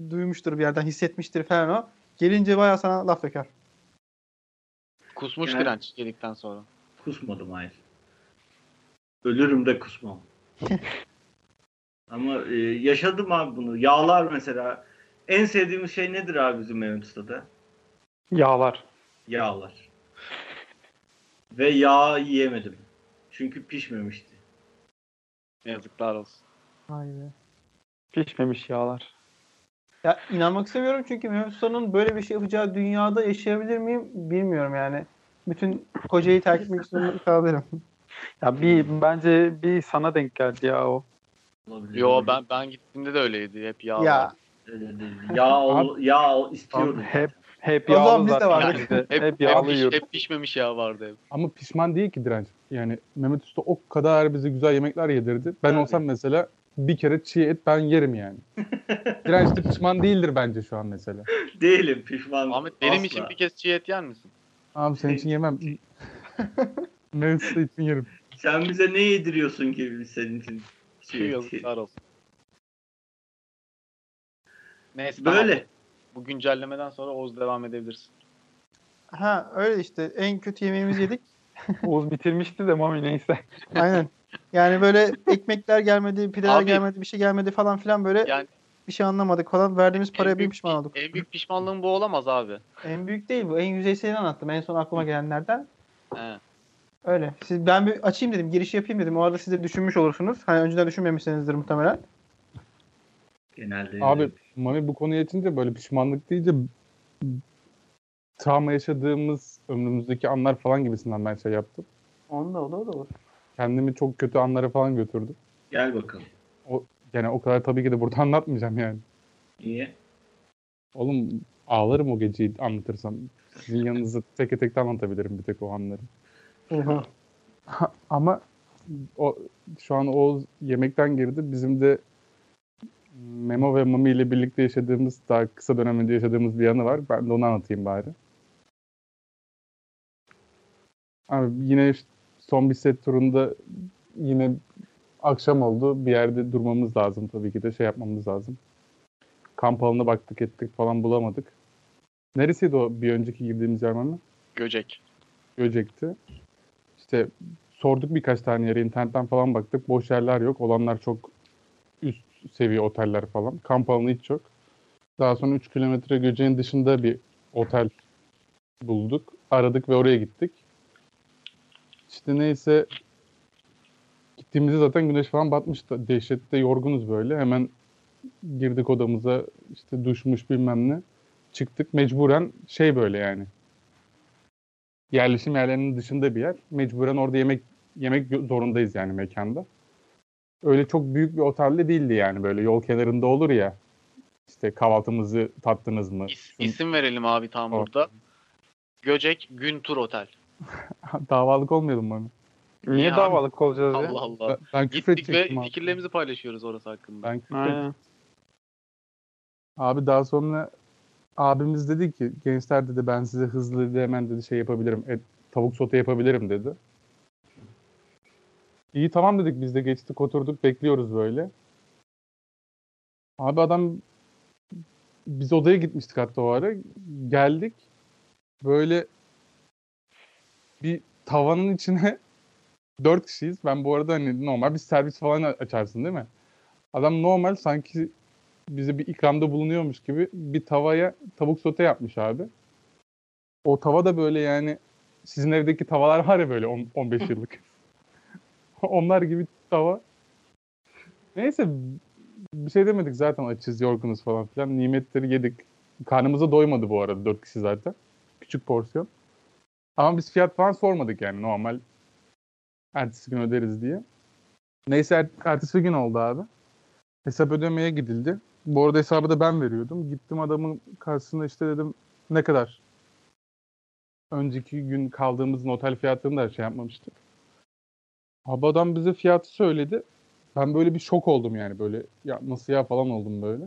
duymuştur bir yerden hissetmiştir falan o. Gelince bayağı sana laf döker. Kusmuş Yani- direnç yedikten sonra. Kusmadım hayır. Ölürüm de kusmam. Ama e, yaşadım abi bunu. Yağlar mesela. En sevdiğimiz şey nedir abi bizim Mehmet Usta'da? Yağlar. Yağlar. Ve yağ yiyemedim. Çünkü pişmemişti. Yazıklar olsun. Be. Pişmemiş yağlar. Ya inanmak istemiyorum çünkü Mehmet Usta'nın böyle bir şey yapacağı dünyada yaşayabilir miyim bilmiyorum yani. Bütün kocayı terk etmek zorunda kalabilirim. Ya bir bence bir sana denk geldi ya o. Olabilir. Yo ben ben gittiğimde de öyleydi. Hep yağ ya yağ ol, istiyorum. Hep hep yağlı biz de zaten bizde. Hep, Hep, hep, yağlı yiyoruz. hep pişmemiş yağ vardı hep. Ama pişman değil ki direnç. Yani Mehmet Usta o kadar bize güzel yemekler yedirdi. Ben Tabii. olsam mesela bir kere çiğ et ben yerim yani. direnç de pişman değildir bence şu an mesela. Değilim pişman. Ahmet benim Asla. için bir kez çiğ et yer misin? Abi senin için yemem. Usta için yerim. Sen bize ne yediriyorsun ki biz senin için? Şu Şey, yazıklar olsun. Neyse tamam. Böyle. Bu güncellemeden sonra Oğuz devam edebilirsin. ha öyle işte en kötü yemeğimizi yedik. Oğuz bitirmişti de Mami neyse. Aynen. Yani böyle ekmekler gelmedi, pideler Abi- gelmedi, bir şey gelmedi falan filan böyle Yani bir şey anlamadık falan. Verdiğimiz paraya en bir büyük, pişman olduk. en büyük pişmanlığım bu olamaz abi. En büyük değil bu. En yüzeyselini anlattım. En son aklıma gelenlerden. He. Öyle. Siz, ben bir açayım dedim. Giriş yapayım dedim. O arada siz de düşünmüş olursunuz. Hani önceden düşünmemişsinizdir muhtemelen. Genelde Abi Mami bu konuya açınca böyle pişmanlık deyince travma yaşadığımız ömrümüzdeki anlar falan gibisinden ben şey yaptım. Onda o da o da olur. Kendimi çok kötü anlara falan götürdüm. Gel bakalım. Yani o kadar tabii ki de burada anlatmayacağım yani. Niye? Oğlum ağlarım o geceyi anlatırsam. Sizin yanınızda tek tek de anlatabilirim bir tek o anları. Oha. Ama o şu an o yemekten girdi. Bizim de Memo ve Mami ile birlikte yaşadığımız, daha kısa dönem önce yaşadığımız bir yanı var. Ben de onu anlatayım bari. Abi yine işte son bir set turunda yine akşam oldu. Bir yerde durmamız lazım tabii ki de şey yapmamız lazım. Kamp alanına baktık ettik falan bulamadık. Neresiydi o bir önceki girdiğimiz yer Mami? Göcek. Göcek'ti. İşte sorduk birkaç tane yere internetten falan baktık. Boş yerler yok. Olanlar çok üst seviye oteller falan. Kamp alanı hiç yok. Daha sonra 3 kilometre Göcek'in dışında bir otel bulduk. Aradık ve oraya gittik. İşte neyse gittiğimizde zaten güneş falan batmıştı. Dehşette yorgunuz böyle. Hemen girdik odamıza işte duşmuş bilmem ne. Çıktık mecburen şey böyle yani yerleşim yerlerinin dışında bir yer. Mecburen orada yemek yemek zorundayız yani mekanda. Öyle çok büyük bir otelde değildi yani böyle yol kenarında olur ya. İşte kahvaltımızı tattınız mı? İs- isim verelim abi tam Tamam. burada. Göcek Güntur Otel. Davalık olmayalım bana. Niye Ya. davalık olacağız ya? Allah Allah. Ben, ben küfür Gittik ve abi. fikirlerimizi paylaşıyoruz orası hakkında. Ben küfür. Abi daha sonra abimiz dedi ki gençler dedi ben size hızlı dedi hemen dedi şey yapabilirim. Et, tavuk sote yapabilirim dedi. İyi tamam dedik biz de geçtik oturduk bekliyoruz böyle. Abi adam biz odaya gitmiştik hatta o ara. Geldik. Böyle bir tavanın içine dört kişiyiz. Ben bu arada hani normal bir servis falan açarsın değil mi? Adam normal sanki bize bir ikramda bulunuyormuş gibi bir tavaya tavuk sote yapmış abi. O tava da böyle yani sizin evdeki tavalar var ya böyle on- 15 yıllık. Onlar gibi tava. Neyse bir şey demedik zaten açız yorgunuz falan filan. Nimetleri yedik. Karnımıza doymadı bu arada dört kişi zaten. Küçük porsiyon. Ama biz fiyat falan sormadık yani normal. Ertesi gün öderiz diye. Neyse er- ertesi gün oldu abi. Hesap ödemeye gidildi. Bu arada hesabı da ben veriyordum. Gittim adamın karşısına işte dedim ne kadar? Önceki gün kaldığımız otel fiyatını da şey yapmamıştık. Abi adam bize fiyatı söyledi. Ben böyle bir şok oldum yani böyle ya nasıl ya falan oldum böyle.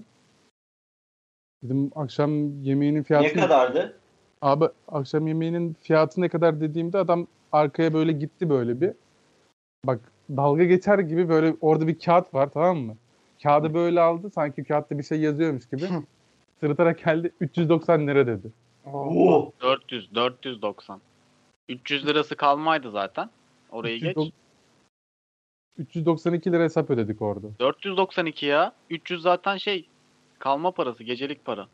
Dedim akşam yemeğinin fiyatı Ne kadardı? Abi akşam yemeğinin fiyatı ne kadar dediğimde adam arkaya böyle gitti böyle bir. Bak dalga geçer gibi böyle orada bir kağıt var tamam mı? Kağıdı böyle aldı sanki kağıtta bir şey yazıyormuş gibi. Sırıtarak geldi 390 lira dedi. Oo. 400, 490. 300 lirası kalmaydı zaten. Orayı geç. 390 392 lira hesap ödedik orada. 492 ya. 300 zaten şey kalma parası, gecelik para.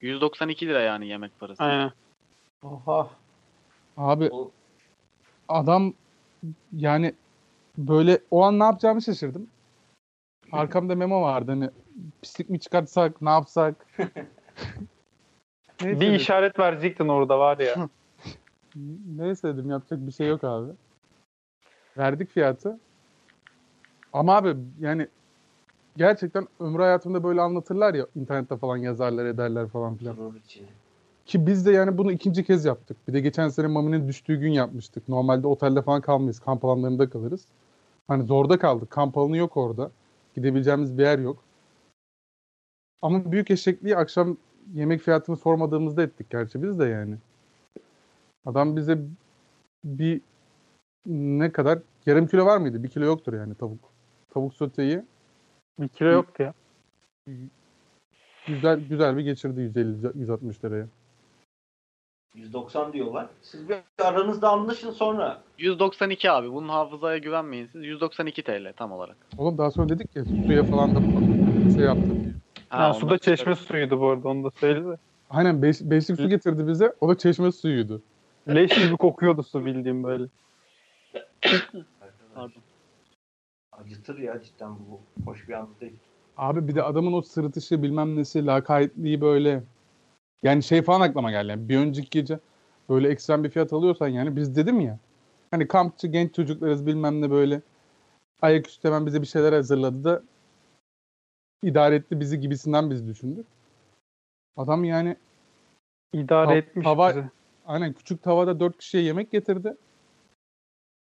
192 lira yani yemek parası. Aynen. Oha. Abi O- adam yani böyle o an ne yapacağımı şaşırdım. Arkamda memo vardı hani pislik mi çıkartsak ne yapsak. Neyse Bir dedim. işaret verecektin orada var ya. Neyse dedim yapacak bir şey yok abi. Verdik fiyatı. Ama abi yani gerçekten ömrü hayatımda böyle anlatırlar ya internette falan yazarlar ederler falan filan. Gurur içine. Ki biz de yani bunu ikinci kez yaptık. Bir de geçen sene Mami'nin düştüğü gün yapmıştık. Normalde otelde falan kalmayız. Kamp alanlarında kalırız. Hani zorda kaldık. Kamp alanı yok orada. Gidebileceğimiz bir yer yok. Ama büyük eşekliği akşam yemek fiyatını sormadığımızda ettik gerçi biz de yani. Adam bize bir ne kadar? Yarım kilo var mıydı? Bir kilo yoktur yani tavuk. Tavuk soteyi Bir kilo yoktu ya. güzel güzel bir geçirdi 150-160 liraya. 190 diyorlar. Siz bir aranızda anlaşın sonra. 192 abi. Bunun hafızaya güvenmeyin siz. 192 TL tam olarak. Oğlum daha sonra dedik ya suya falan da şey yaptı diye. Ha, onu su da çeşme suyuydu bu arada onu da söyle de. Aynen beş, beşlik su getirdi bize. O da çeşme suyuydu. Leş gibi kokuyordu su bildiğim böyle. Pardon. Acıtır ya cidden bu. Hoş bir anı değil. Abi bir de adamın o sırıtışı bilmem nesi lakaytliği böyle. Yani şey falan aklıma geldi. Yani bir önceki gece böyle ekstrem bir fiyat alıyorsan yani biz dedim ya. Hani kampçı genç çocuklarız bilmem ne böyle. Ayaküstü hemen bize bir şeyler hazırladı da idare etti bizi gibisinden biz düşündük. Adam yani İdare Tav- etmiş tava- bizi. aynen küçük tavada dört kişiye yemek getirdi.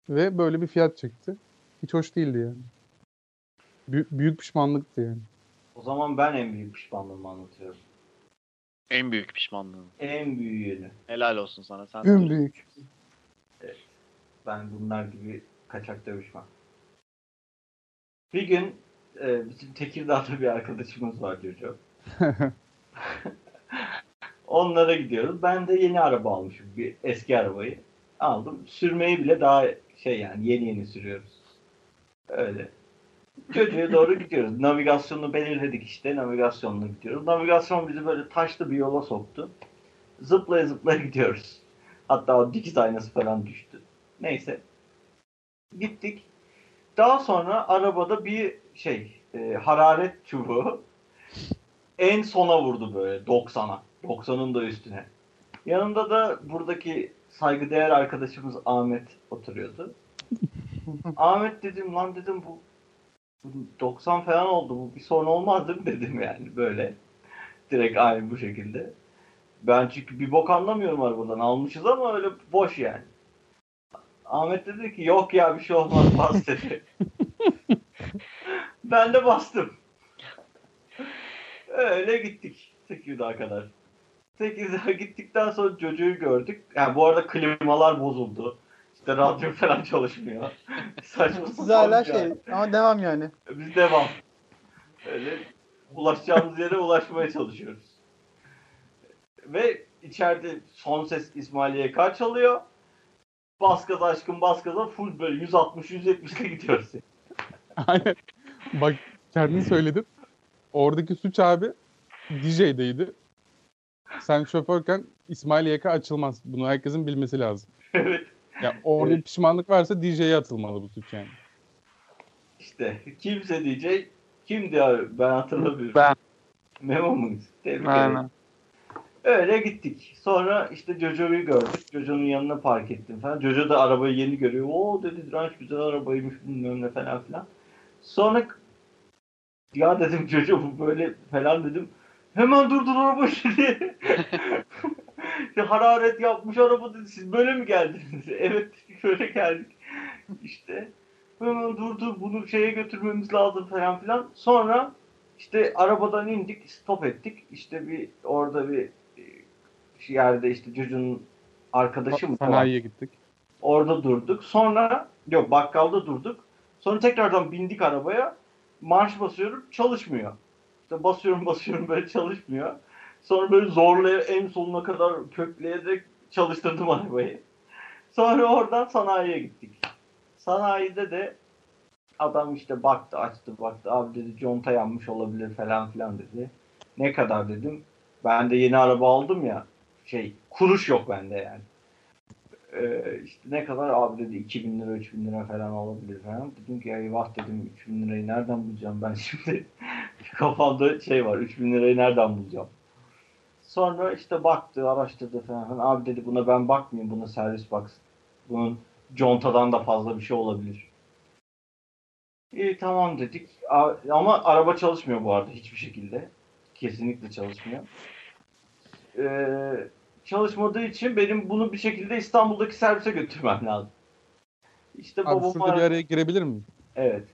Ve böyle bir fiyat çekti. Hiç hoş değildi yani. Büyük, büyük pişmanlıktı yani. O zaman ben en büyük pişmanlığımı anlatıyorum. En büyük pişmanlığım. En büyüğünü. Helal olsun sana. Sen En büyük. Ben bunlar gibi kaçak dövüşmem. Bir gün e, bizim Tekirdağ'da bir arkadaşımız var Jojo. Onlara gidiyoruz. Ben de yeni araba almışım. Bir eski arabayı. Aldım. Sürmeyi bile daha şey yani yeni yeni sürüyoruz. Öyle. Çocuğa doğru gidiyoruz. Navigasyonu belirledik işte. Navigasyonla gidiyoruz. Navigasyon bizi böyle taşlı bir yola soktu. Zıplaya zıplaya gidiyoruz. Hatta o dikiz aynası falan düştü. Neyse. Gittik. Daha sonra arabada bir şey e, hararet çubuğu en sona vurdu böyle 90'a. 90'ın da üstüne. Yanında da buradaki saygıdeğer arkadaşımız Ahmet oturuyordu. Ahmet dedim lan dedim bu, bu 90 falan oldu bu bir sorun olmaz değil mi dedim yani böyle. direkt aynı bu şekilde. Ben çünkü bir bok anlamıyorum arabadan. Almışız ama öyle boş yani. Ahmet dedi ki yok ya bir şey olmaz bas dedi. ben de bastım. Öyle gittik Tekirdağ'a kadar. Tekirdağ'a gittikten sonra çocuğu gördük. Yani bu arada klimalar bozuldu. İşte radyo falan çalışmıyor. Saçma Siz hala şey ama devam yani. biz devam. Öyle ulaşacağımız yere ulaşmaya çalışıyoruz. Ve içeride son ses İsmail YK çalıyor. Bas gaza aşkım bas gaza full böyle 160-170'le gidiyoruz. Aynen. Bak kendin söyledin. Oradaki suç abi DJ'deydi. Sen şoförken İsmail YK açılmaz. Bunu herkesin bilmesi lazım. evet. Ya orada bir pişmanlık varsa DJ'ye atılmalı bu suç yani. İşte kimse diyecek. Kimdi abi? Ben hatırlamıyorum. Ben. Memo muyuz? Tebrik ederim. Aynen. Öyle gittik. Sonra işte Jojo'yu gördük. Jojo'nun yanına park ettim falan. Jojo da arabayı yeni görüyor. Oo dedi Ranch güzel arabaymış bilmem ne falan filan. Sonra ya dedim Jojo bu böyle falan dedim. Hemen durdur arabayı diye. Hararet yapmış araba dedi. Siz böyle mi geldiniz? evet böyle geldik. İşte hemen durdur bunu şeye götürmemiz lazım falan filan. Sonra işte arabadan indik, stop ettik. İşte bir orada bir e, yerde işte çocuğun arkadaşı mı? Sanayiye gittik. Orada durduk. Sonra yok bakkalda durduk. Sonra tekrardan bindik arabaya. Marş basıyorum çalışmıyor. İşte basıyorum basıyorum böyle çalışmıyor. Sonra böyle zorlaya en sonuna kadar kökleyerek çalıştırdım arabayı. Sonra oradan sanayiye gittik. Sanayide de adam işte baktı açtı baktı abi dedi conta yanmış olabilir falan filan dedi. Ne kadar dedim. Ben de yeni araba aldım ya. Şey kuruş yok bende yani. Ee, işte ne kadar abi dedi 2000 lira 3000 lira falan olabilir falan. Dedim ki eyvah dedim 3000 lirayı nereden bulacağım ben şimdi. Kafamda şey var 3000 lirayı nereden bulacağım. Sonra işte baktı araştırdı falan. Abi dedi buna ben bakmayayım buna servis baksın. Bunun contadan da fazla bir şey olabilir. İyi tamam dedik. Ama araba çalışmıyor bu arada hiçbir şekilde. Kesinlikle çalışmıyor. Ee, çalışmadığı için benim bunu bir şekilde İstanbul'daki servise götürmem lazım. İşte Abi babam şurada bir araya girebilir miyim? Evet.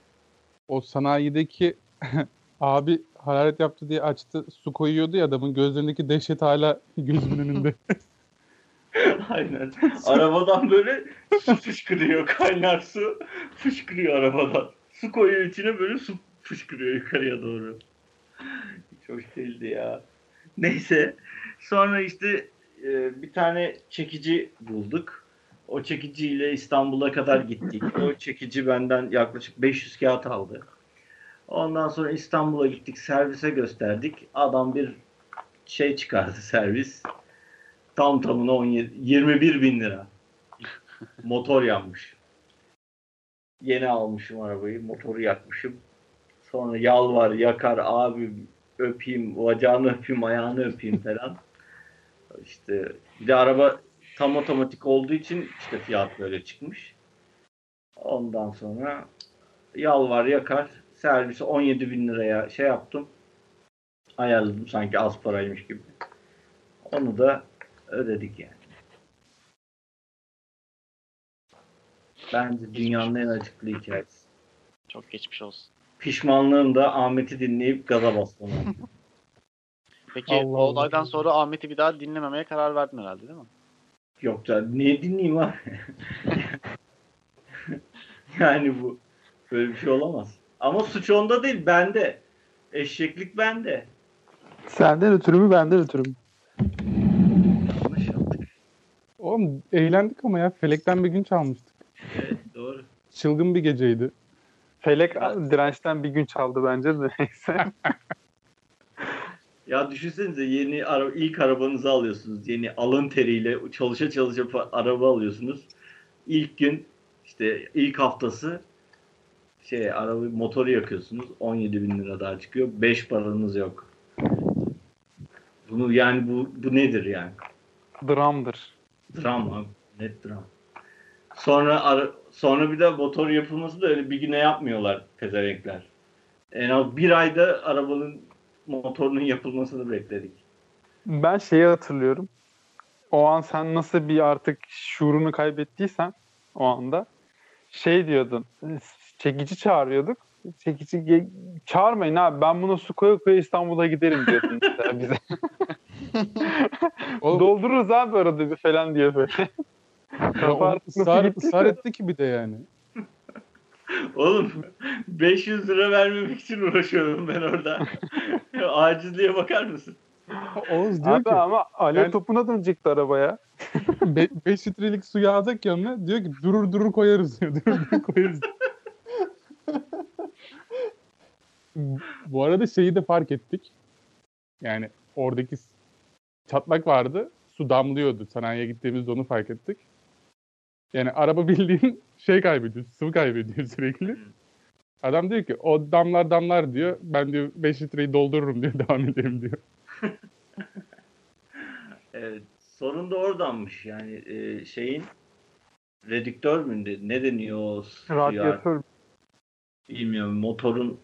O sanayideki abi hararet yaptı diye açtı su koyuyordu ya adamın gözlerindeki dehşet hala gözümün önünde. Aynen. Arabadan böyle fışkırıyor. Kaynar su fışkırıyor arabadan. Su koyuyor içine böyle su fışkırıyor yukarıya doğru. Hiç hoş değildi ya. Neyse. Sonra işte e, bir tane çekici bulduk. O çekiciyle İstanbul'a kadar gittik. O çekici benden yaklaşık 500 kağıt aldı. Ondan sonra İstanbul'a gittik. Servise gösterdik. Adam bir şey çıkardı servis. Tam tamına 17, 21 bin lira. Motor yanmış. Yeni almışım arabayı. Motoru yakmışım. Sonra yalvar, yakar, abi öpeyim, bacağını öpeyim, ayağını öpeyim falan. İşte bir de araba tam otomatik olduğu için işte fiyat böyle çıkmış. Ondan sonra yalvar, yakar. Servisi 17 bin liraya şey yaptım. Ayarladım sanki az paraymış gibi. Onu da ödedik yani. Bence dünyanın en acıklı hikayesi. Çok geçmiş olsun. Pişmanlığım da Ahmet'i dinleyip gaza bastım. Peki Allah o Allah. olaydan sonra Ahmet'i bir daha dinlememeye karar verdin herhalde değil mi? Yok da niye dinleyeyim abi? yani bu böyle bir şey olamaz. Ama suç onda değil bende. Eşeklik bende. Senden ötürü mü benden ötürü mü? Yanlış yaptık. Oğlum eğlendik ama ya felekten bir gün çalmıştık. Evet doğru. Çılgın bir geceydi. Felek dirençten bir gün çaldı bence de neyse. Ya düşünsenize yeni ara, ilk arabanızı alıyorsunuz. Yeni alın teriyle çalışa çalışa araba alıyorsunuz. İlk gün işte ilk haftası şey araba motoru yakıyorsunuz. 17 bin lira daha çıkıyor. 5 paranız yok. Bunu yani bu, bu nedir yani? Dramdır. Dram abi. Net dram. Sonra ara- sonra bir de motor yapılması da öyle bir güne yapmıyorlar pezevenkler. En az bir ayda arabanın motorunun yapılmasını bekledik. Ben şeyi hatırlıyorum. O an sen nasıl bir artık şuurunu kaybettiysen o anda şey diyordun. Çekici çağırıyorduk. Çekici ge- çağırmayın abi ben buna su koya koya İstanbul'a giderim diyordun mesela bize. Oğlum, Doldururuz abi arada bir falan diyor böyle. Kafa ısrar, ısrar etti ki bir de yani. Oğlum 500 lira vermemek için uğraşıyorum ben orada. Acizliğe bakar mısın? Oğuz diyor Abi ki ama alev Yani- topuna dönecekti arabaya. 5 litrelik suyu alacak yanına diyor ki durur durur koyarız diyor. Durur durur koyarız. Bu arada şeyi de fark ettik. Yani oradaki çatlak vardı. Su damlıyordu. Sanayiye gittiğimizde onu fark ettik. Yani araba bildiğin şey kaybediyor. Sıvı kaybediyor sürekli. Adam diyor ki o damlar damlar diyor. Ben diyor 5 litreyi doldururum diyor. Devam ederim diyor. Evet. Sorun da oradanmış. Yani e, şeyin redüktör mü ne deniyor? Radyatör. Bilmiyorum. Motorun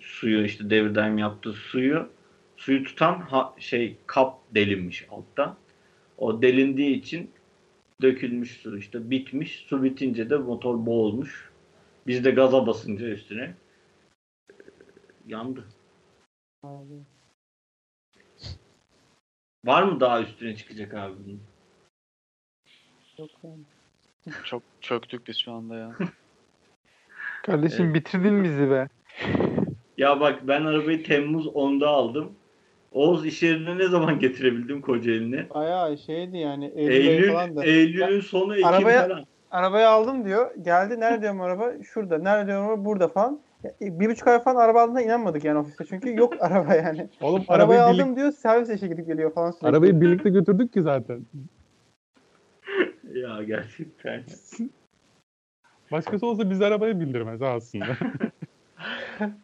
suyu işte devirden yaptığı suyu suyu tutan ha- şey kap delinmiş altta. O delindiği için dökülmüş su işte bitmiş. Su bitince de motor boğulmuş. Biz de gaza basınca üstüne e, yandı. Var mı daha üstüne çıkacak abi bunun? Yok yani. Çok çöktük biz şu anda ya. Kardeşim Evet. bitirdin bizi be. Ya bak ben arabayı Temmuz 10'da aldım. Oğuz iş yerine ne zaman getirebildim Kocaeli'ne? Bayağı şeydi yani Eylül, Eylül, falan da. Eylül'ün sonu Ekim arabaya- falan. Arabayı aldım diyor. Geldi. Nerede diyorum araba? Şurada. Nerede diyorum araba? Burada falan. Ya, Bir buçuk ay falan araba aldığına inanmadık yani ofiste. Çünkü yok araba yani. Oğlum Arabayı arabayı, aldım diyor. Servis işe gidip geliyor falan sürekli. arabayı birlikte götürdük ki zaten. Ya gerçekten. Başkası olsa biz arabaya bindirmez aslında.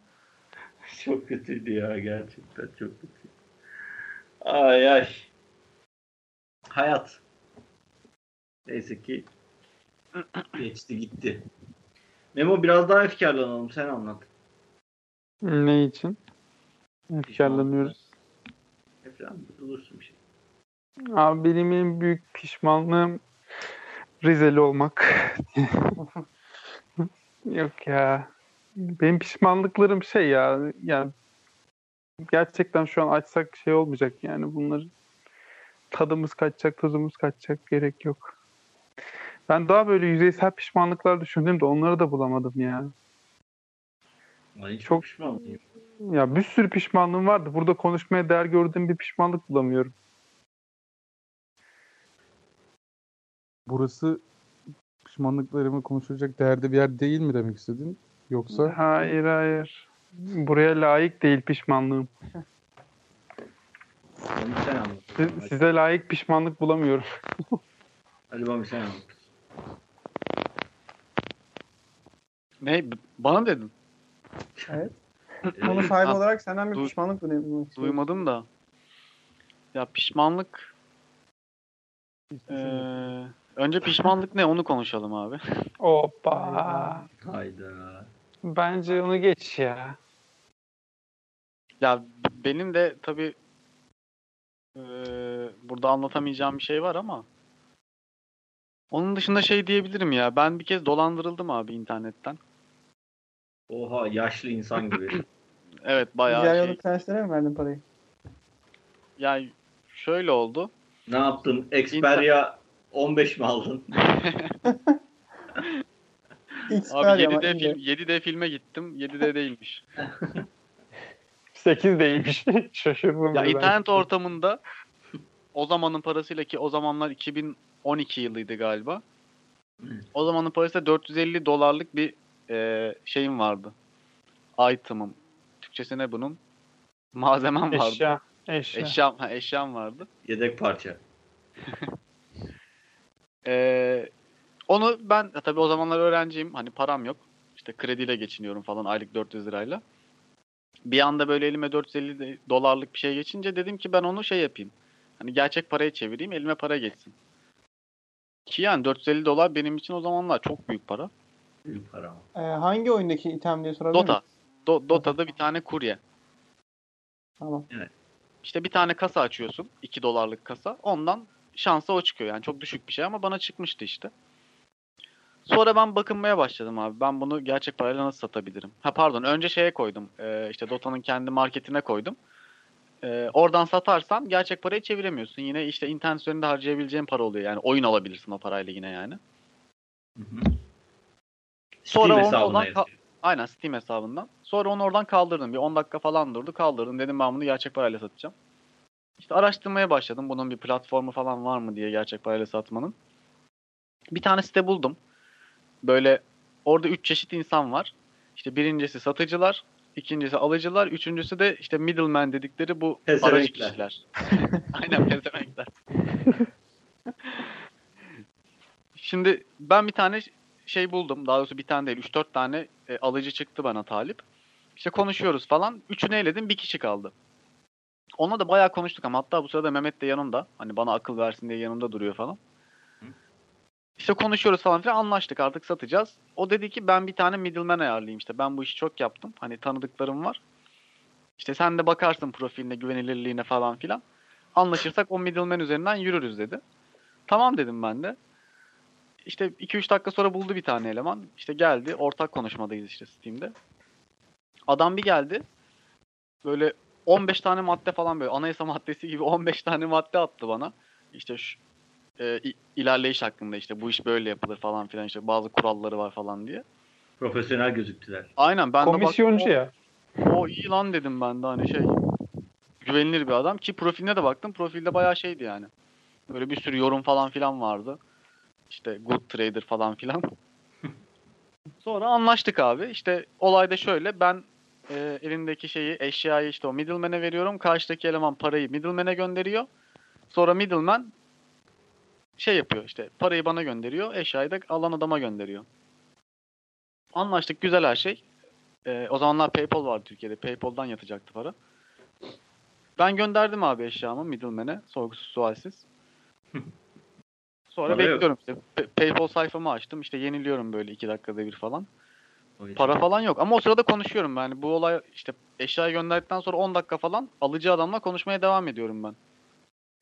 Çok kötüydü ya gerçekten çok kötü. Ay ay. Hayat. Neyse ki geçti gitti. Memo biraz daha efkarlanalım sen anlat. Ne için? Efkarlanıyoruz. Efendim bulursun bir şey. Abi benim en büyük pişmanlığım Rizeli olmak. Yok ya. Benim pişmanlıklarım şey ya. Yani gerçekten şu an açsak şey olmayacak yani bunları tadımız kaçacak, tuzumuz kaçacak gerek yok. Ben daha böyle yüzeysel pişmanlıklar düşündüm de onları da bulamadım ya. Ay, Çok- pişman mıyım? Ya bir sürü pişmanlığım vardı. Burada konuşmaya değer gördüğüm bir pişmanlık bulamıyorum. Burası pişmanlıklarımı konuşulacak değerde bir yer değil mi demek istedin? Yoksa Hayır hayır. Buraya layık değil pişmanlığım. Onu sen anlat. Si- Size layık pişmanlık bulamıyorum. Hadi bana sen anlat. Ne? Bana dedin. Evet. Konu sahibi Ha, olarak senden bir pişmanlık duymak istiyorum. Duymadım da. Ya pişmanlık. Ee, önce pişmanlık ne onu konuşalım abi. Hoppa. Hayda. Bence onu geç ya. Ya benim de tabii ee, burada anlatamayacağım bir şey var ama onun dışında şey diyebilirim ya. Ben bir kez dolandırıldım abi internetten. Oha yaşlı insan gibi. Evet bayağı Diğer şey. prenslere mi verdin parayı? Yani şöyle oldu. ne yaptın? Xperia 15 mi aldın? Abi ver ama 7D, iyi de. film, 7D filme gittim. 7D değilmiş. 8 değilmiş. Şaşırdım. Ya ben. internet ortamında o zamanın parasıyla ki o zamanlar 2012 yılıydı galiba. O zamanın parasıyla 450 dolarlık bir e, şeyim vardı. Item'ım. Türkçesi ne bunun? Malzemem vardı. Eşya. Eşya. Eşyam, ha, eşyam vardı. Yedek parça. Ee, onu ben tabii o zamanlar öğrenciyim. Hani param yok. İşte krediyle geçiniyorum falan aylık 400 lirayla. Bir anda böyle elime 450 de- dolarlık bir şey geçince dedim ki ben onu şey yapayım. Hani gerçek paraya çevireyim elime para geçsin. Ki yani 450 dolar benim için o zamanlar çok büyük para. Büyük para. Ee, hangi oyundaki item diye sorabilir Dota. Do- Dota'da bir tane kurye. Tamam. İşte bir tane kasa açıyorsun. 2 dolarlık kasa. Ondan şansa o çıkıyor. Yani çok düşük bir şey ama bana çıkmıştı işte. Sonra ben bakınmaya başladım abi. Ben bunu gerçek parayla nasıl satabilirim? Ha pardon önce şeye koydum. Ee, işte Dota'nın kendi marketine koydum. Ee, oradan satarsan gerçek parayı çeviremiyorsun. Yine işte internet üzerinde harcayabileceğin para oluyor. Yani oyun alabilirsin o parayla yine yani. Hı hı. Sonra Steam onu oradan. Aynen Steam hesabından. Sonra onu oradan kaldırdım. Bir 10 dakika falan durdu. Kaldırdım. Dedim ben bunu gerçek parayla satacağım. İşte araştırmaya başladım. Bunun bir platformu falan var mı diye gerçek parayla satmanın. Bir tane site buldum. Böyle orada 3 çeşit insan var. İşte birincisi satıcılar, ikincisi alıcılar, üçüncüsü de işte middleman dedikleri bu aracı kişiler. Aynen pezevenkler. Şimdi ben bir tane şey buldum. Daha doğrusu bir tane değil. 3-4 tane e, alıcı çıktı bana talip. İşte konuşuyoruz falan. Üçünü eledim. Bir kişi kaldı. Onunla da bayağı konuştuk ama hatta bu sırada Mehmet de yanımda. Hani bana akıl versin diye yanımda duruyor falan. İşte konuşuyoruz falan filan anlaştık artık satacağız. O dedi ki ben bir tane middleman ayarlayayım işte. Ben bu işi çok yaptım. Hani tanıdıklarım var. İşte sen de bakarsın profiline, güvenilirliğine falan filan. Anlaşırsak o middleman üzerinden yürürüz dedi. Tamam dedim ben de. İşte 2-3 dakika sonra buldu bir tane eleman. İşte geldi. Ortak konuşmadayız işte Steam'de. Adam bir geldi. Böyle 15 tane madde falan böyle anayasa maddesi gibi 15 tane madde attı bana. İşte şu e, ilerleyiş hakkında işte bu iş böyle yapılır falan filan işte bazı kuralları var falan diye. Profesyonel gözüktüler. Aynen ben de baktım, Komisyoncu o- ya. o iyi lan dedim ben de hani şey güvenilir bir adam ki profiline de baktım. Profilde bayağı şeydi yani. Böyle bir sürü yorum falan filan vardı. İşte good trader falan filan. Sonra anlaştık abi. İşte olay da şöyle ben e, elindeki şeyi eşyayı işte o middleman'e veriyorum. Karşıdaki eleman parayı middleman'e gönderiyor. Sonra middleman şey yapıyor işte parayı bana gönderiyor. Eşyayı da alan adama gönderiyor. Anlaştık güzel her şey. Ee, o zamanlar PayPal vardı Türkiye'de. PayPal'dan yatacaktı para. Ben gönderdim abi eşyamı middleman'e. Sorgusuz sualsiz. Sonra yok. bekliyorum işte. Pe- PayPal sayfamı açtım. İşte yeniliyorum böyle iki dakikada bir falan. Para falan yok. Ama o sırada konuşuyorum ben. Yani bu olay işte eşyayı gönderdikten sonra 10 dakika falan alıcı adamla konuşmaya devam ediyorum ben.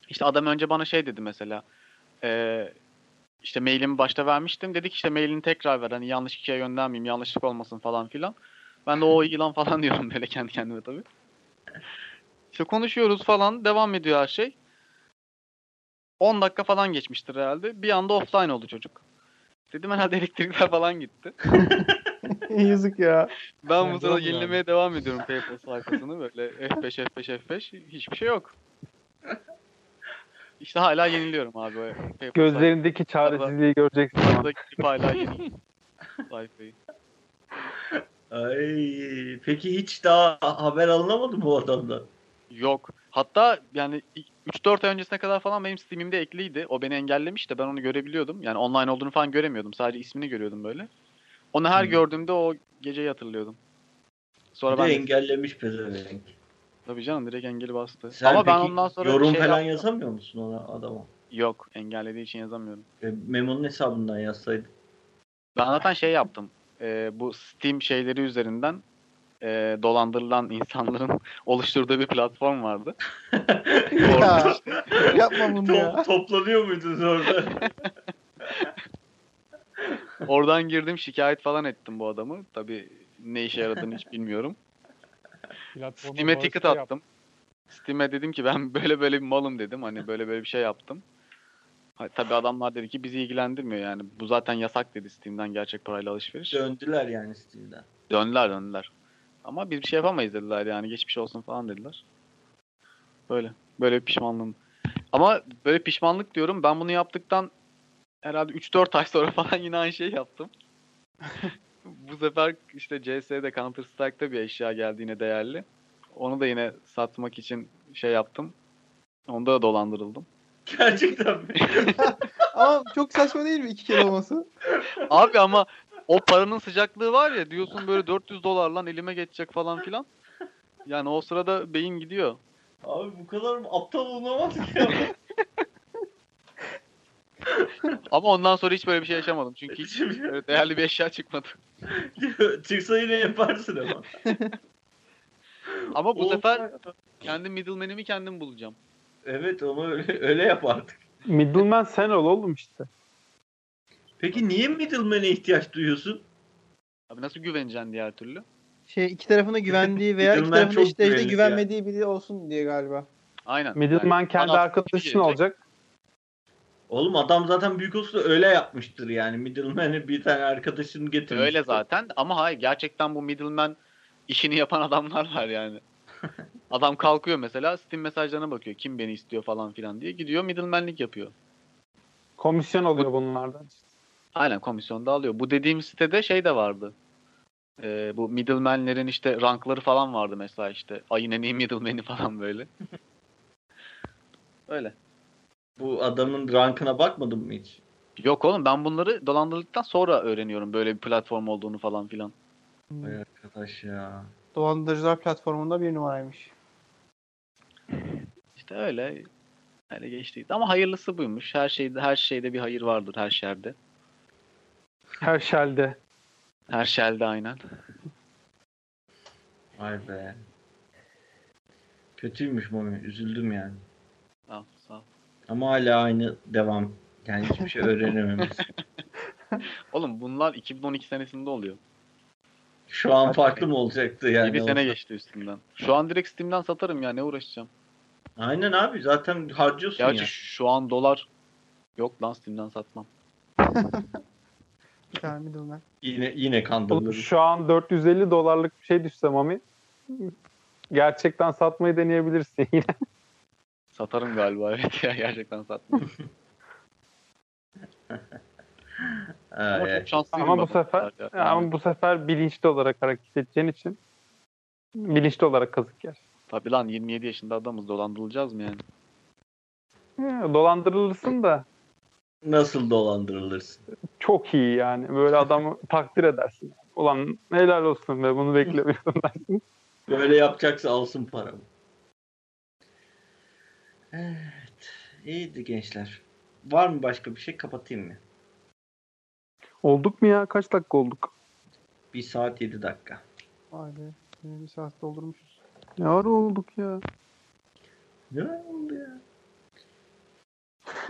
İşte adam önce bana şey dedi mesela. Eee işte mailimi başta vermiştim. Dedik işte mailini tekrar ver. Hani yanlış kişiye göndermeyeyim. Yanlışlık olmasın falan filan. Ben de o iyi lan falan diyorum böyle kendi kendime tabii. İşte konuşuyoruz falan. Devam ediyor her şey. 10 dakika falan geçmiştir herhalde. Bir anda offline oldu çocuk. Dedim herhalde elektrikler falan gitti. Yazık ya. Ben bu sırada yenilemeye devam ediyorum PayPal sayfasını böyle F5 F5 F5 hiçbir şey yok. İşte hala yeniliyorum abi. o PayPal Gözlerindeki çaresizliği göreceksin. sayfasında gidip hala yeniliyorum sayfayı. Ay, peki hiç daha haber alınamadı mı bu adamdan? Yok. Hatta yani 3-4 ay öncesine kadar falan benim Steam'imde ekliydi. O beni engellemiş de ben onu görebiliyordum. Yani online olduğunu falan göremiyordum. Sadece ismini görüyordum böyle. Onu her Hmm. gördüğümde o geceyi hatırlıyordum. Sonra Bir de ben engellemiş pezevenk. tabii canım direkt engeli bastı. Sen Ama ben ondan sonra yorum şey falan yaptım. yazamıyor musun ona adama? Yok engellediği için yazamıyorum. E, Memo'nun hesabından yazsaydın. Ben zaten şey yaptım. Ee, bu Steam şeyleri üzerinden e, dolandırılan insanların oluşturduğu bir platform vardı. ya. Yapma bunu ya. Top, toplanıyor muydunuz orada? Oradan girdim şikayet falan ettim bu adamı. Tabii ne işe yaradığını hiç bilmiyorum. Steam'e ticket attım. Steam'e dedim ki ben böyle böyle bir malım dedim. Hani böyle böyle bir şey yaptım. Ha, tabii adamlar dedi ki bizi ilgilendirmiyor yani. Bu zaten yasak dedi Steam'den gerçek parayla alışveriş. Döndüler yani Steam'den. Döndüler döndüler. Ama biz bir şey yapamayız dediler yani geçmiş olsun falan dediler. Böyle. Böyle bir pişmanlığım. Ama böyle pişmanlık diyorum ben bunu yaptıktan herhalde 3-4 ay sonra falan yine aynı şeyi yaptım. Bu sefer işte CS'de Counter Strike'da bir eşya geldi yine değerli. Onu da yine satmak için şey yaptım. Onda da dolandırıldım. Gerçekten mi? Ama çok saçma değil mi iki kere olması? Abi ama o paranın sıcaklığı var ya diyorsun böyle 400 dolar lan elime geçecek falan filan. Yani o sırada beyin gidiyor. Abi bu kadar aptal olunamaz ki ya. Ama ondan sonra hiç böyle bir şey yaşamadım. Çünkü hiç Şimdi- böyle değerli bir eşya çıkmadı. Çıksa yine yaparsın ama. Ama bu Olsa- sefer kendi middleman'imi kendim bulacağım. Evet onu öyle, öyle yap artık. Middleman sen ol oğlum işte. Peki niye middleman'e ihtiyaç duyuyorsun? Abi nasıl güveneceksin diğer türlü? Şey iki tarafına güvendiği veya iki çok işte, işte güvenmediği biri olsun diye galiba. Aynen. Middleman Yani kendi arkadaşın gelecek. olacak. Oğlum adam zaten büyük olsa öyle yapmıştır yani. Middleman'e bir tane arkadaşını getirmiş. Öyle zaten ama hayır gerçekten bu middleman işini yapan adamlar var yani. Adam kalkıyor mesela Steam mesajlarına bakıyor. Kim beni istiyor falan filan diye. Gidiyor middlemanlik yapıyor. Komisyon oluyor bunlardan. Aynen komisyonda alıyor. Bu dediğim sitede şey de vardı. Ee, bu middlemanlerin işte rankları falan vardı mesela işte. Ayın en iyi middlemani falan böyle. Öyle. Bu adamın rankına bakmadın mı hiç? Yok oğlum ben bunları dolandırıldıktan sonra öğreniyorum böyle bir platform olduğunu falan filan. Vay arkadaş ya. Dolandırıcılar platformunda bir numaraymış. İşte öyle. Öyle geçtiydi. Ama hayırlısı buymuş. Her şeyde her şeyde bir hayır vardır her şerde. Her şelde. Her şerde aynen. Vay be. Kötüymüş Mami. Üzüldüm yani. Ol. Ama hala aynı devam. Yani hiçbir şey öğrenememiş. Oğlum bunlar 2012 senesinde oluyor. Şu an farklı mı olacaktı yani? bir sene olsa? geçti üstünden. Şu an direkt Steam'den satarım ya ne uğraşacağım. Aynen abi zaten harcıyorsun Gerçi ya. şu an dolar yok lan Steam'den satmam. Bir tane middleman. Yine yine kandırılır. Şu an 450 dolarlık bir şey düşse Mami. Gerçekten satmayı deneyebilirsin yine. Satarım galiba evet ya gerçekten. Ay, Ama çok şanslıyım. Ama bu sefer ya. ama bu sefer bilinçli olarak hareket edeceğin için bilinçli olarak kazık yer. Tabii lan 27 yaşında adamız dolandırılacağız mı yani? He, Dolandırılırsın da Nasıl dolandırılırsın? çok iyi yani. Böyle adamı takdir edersin. Ulan helal olsun ve bunu beklemiyordum dersin. Böyle yapacaksa alsın paramı. Evet. İyiydi gençler. Var mı başka bir şey? Kapatayım mı? Olduk mu ya? Kaç dakika olduk? 1 saat 7 dakika. Vay be. yine Bir saat doldurmuşuz. Ne ara olduk ya? Ne oldu ya?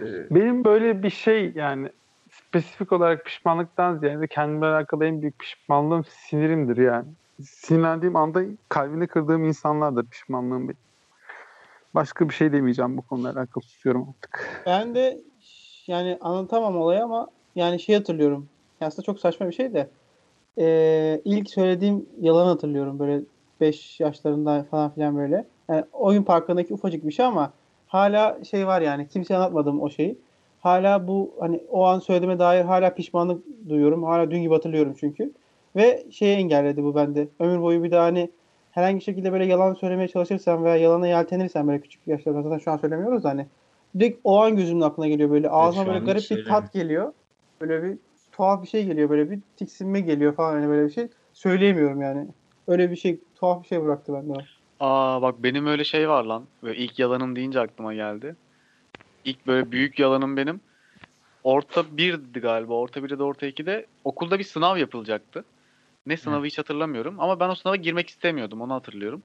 Ee, Benim böyle bir şey yani spesifik olarak pişmanlıktan ziyade kendimle alakalı en büyük pişmanlığım sinirimdir yani. Sinirlendiğim anda kalbini kırdığım insanlardır pişmanlığım benim. Başka bir şey demeyeceğim bu konuyla alakalı susuyorum artık. Ben de yani anlatamam olayı ama yani şey hatırlıyorum. Aslında çok saçma bir şey de. Ee, ilk söylediğim yalanı hatırlıyorum. Böyle 5 yaşlarında falan filan böyle. Yani oyun parkındaki ufacık bir şey ama hala şey var yani. Kimseye anlatmadım o şeyi. Hala bu hani o an söylediğime dair hala pişmanlık duyuyorum. Hala dün gibi hatırlıyorum çünkü. Ve şeyi engelledi bu bende. Ömür boyu bir daha hani herhangi bir şekilde böyle yalan söylemeye çalışırsam veya yalana yeltenirsen böyle küçük yaşlarda zaten şu an söylemiyoruz da hani direkt o an gözümün aklına geliyor böyle ağzıma böyle garip bir tat geliyor. Böyle bir tuhaf bir şey geliyor böyle bir tiksinme geliyor falan hani böyle bir şey söyleyemiyorum yani. Öyle bir şey tuhaf bir şey bıraktı bende. Aa bak benim öyle şey var lan. Böyle ilk yalanım deyince aklıma geldi. İlk böyle büyük yalanım benim. Orta birdi galiba. Orta 1'de orta 2'de okulda bir sınav yapılacaktı. Ne sınavı hiç hatırlamıyorum ama ben o sınava girmek istemiyordum onu hatırlıyorum.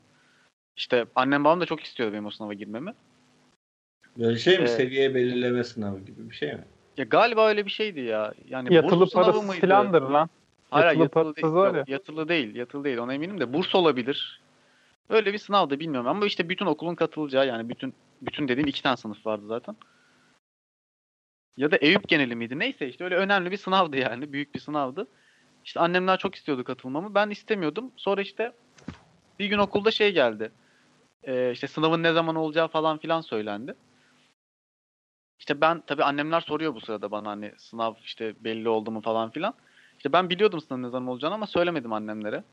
İşte annem babam da çok istiyordu benim o sınava girmemi. Böyle şey mi? Ee, Seviye belirleme sınavı gibi bir şey mi? Ya galiba öyle bir şeydi ya. Yani Yatılı burs sınavı parası mıydı? filandır lan. Hayır, Yatılı yatılı, parası değil. var ya. yatılı değil. Yatılı değil. Ona eminim de burs olabilir. Öyle bir sınavda bilmiyorum ama işte bütün okulun katılacağı yani bütün bütün dediğim iki tane sınıf vardı zaten. Ya da Eyüp geneli miydi? Neyse işte öyle önemli bir sınavdı yani. Büyük bir sınavdı. İşte annemler çok istiyordu katılmamı. Ben istemiyordum. Sonra işte bir gün okulda şey geldi. Ee, işte sınavın ne zaman olacağı falan filan söylendi. İşte ben tabii annemler soruyor bu sırada bana hani sınav işte belli oldu mu falan filan. İşte ben biliyordum sınavın ne zaman olacağını ama söylemedim annemlere.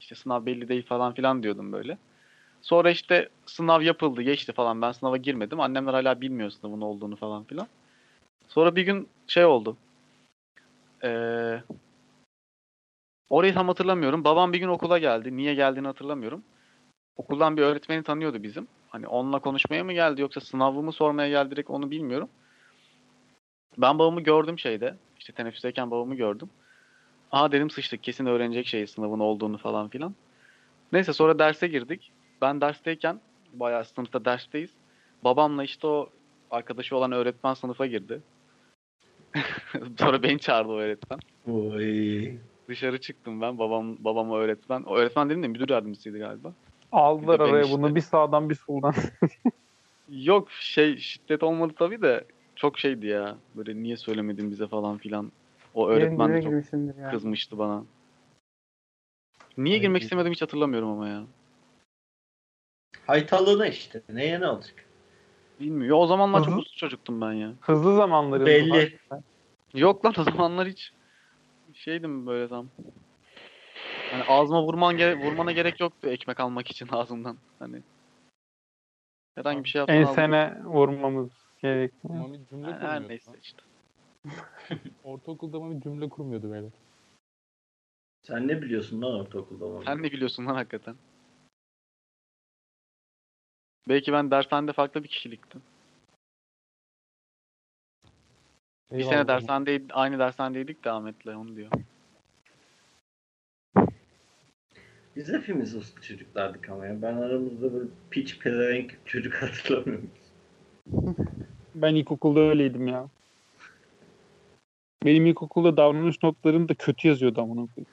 İşte sınav belli değil falan filan diyordum böyle. Sonra işte sınav yapıldı, geçti falan. Ben sınava girmedim. Annemler hala bilmiyor sınavın olduğunu falan filan. Sonra bir gün şey oldu. Ee, orayı tam hatırlamıyorum. Babam bir gün okula geldi. Niye geldiğini hatırlamıyorum. Okuldan bir öğretmeni tanıyordu bizim. Hani onunla konuşmaya mı geldi yoksa sınavı mı sormaya geldi direkt onu bilmiyorum. Ben babamı gördüm şeyde. İşte teneffüsteyken babamı gördüm. Aa dedim sıçtık kesin öğrenecek şey sınavın olduğunu falan filan. Neyse sonra derse girdik. ben dersteyken bayağı sınıfta dersteyiz. Babamla işte o arkadaşı olan öğretmen sınıfa girdi. Sonra beni çağırdı o öğretmen. Oy. Dışarı çıktım ben. Babam babam o öğretmen. O öğretmen dedim de müdür yardımcısıydı galiba. Aldılar araya işte- bunu bir sağdan bir soldan. Yok şey şiddet olmadı tabii de çok şeydi ya. Böyle niye söylemedin bize falan filan. O öğretmen de çok kızmıştı bana. Niye Ay, girmek istemedim hiç hatırlamıyorum ama ya. Haytalığına işte. Neye ne olacak? Bilmiyorum. O zamanlar çok Hı hı. uslu çocuktum ben ya. Hızlı zamanları. Belli. Yok lan o zamanlar hiç şeydim böyle tam. Hani ağzıma vurman gere- vurmana gerek yoktu ekmek almak için ağzımdan. Hani herhangi bir şey aldın. Ensene vurmamız gerekiyor. Ama bir cümle Her kurmuyordu. neyse işte. Ortaokulda ama bir cümle kurmuyordu böyle. Sen ne biliyorsun lan ortaokulda? ama? Sen ne biliyorsun lan hakikaten? Belki ben dershanede farklı bir kişiliktim. Bir Eyvallah. sene dershanede aynı dershanedeydik de Ahmet'le onu diyor. Biz hepimiz uslu çocuklardık ama ya. Ben aramızda böyle piç pezevenk çocuk hatırlamıyorum. Ben ilkokulda öyleydim ya. Benim ilkokulda davranış notlarım da kötü yazıyordu koyayım.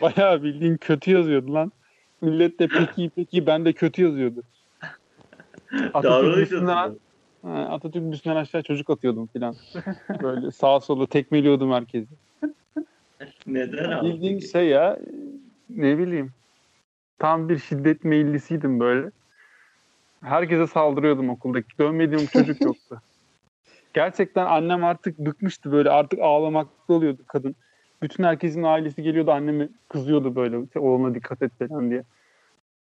Bayağı bildiğin kötü yazıyordu lan. Millet de peki peki ben de kötü yazıyordu. Atatürk Davranış üstünden. Ha, Atatürk üstünden aşağı çocuk atıyordum filan. Böyle sağa sola tekmeliyordum herkesi. Neden abi? Bildiğin peki? şey ya ne bileyim. Tam bir şiddet meyillisiydim böyle. Herkese saldırıyordum okuldaki. Dövmediğim çocuk yoktu. Gerçekten annem artık bıkmıştı böyle. Artık ağlamakta oluyordu kadın. Bütün herkesin ailesi geliyordu anneme kızıyordu böyle. Oğluna dikkat et falan diye.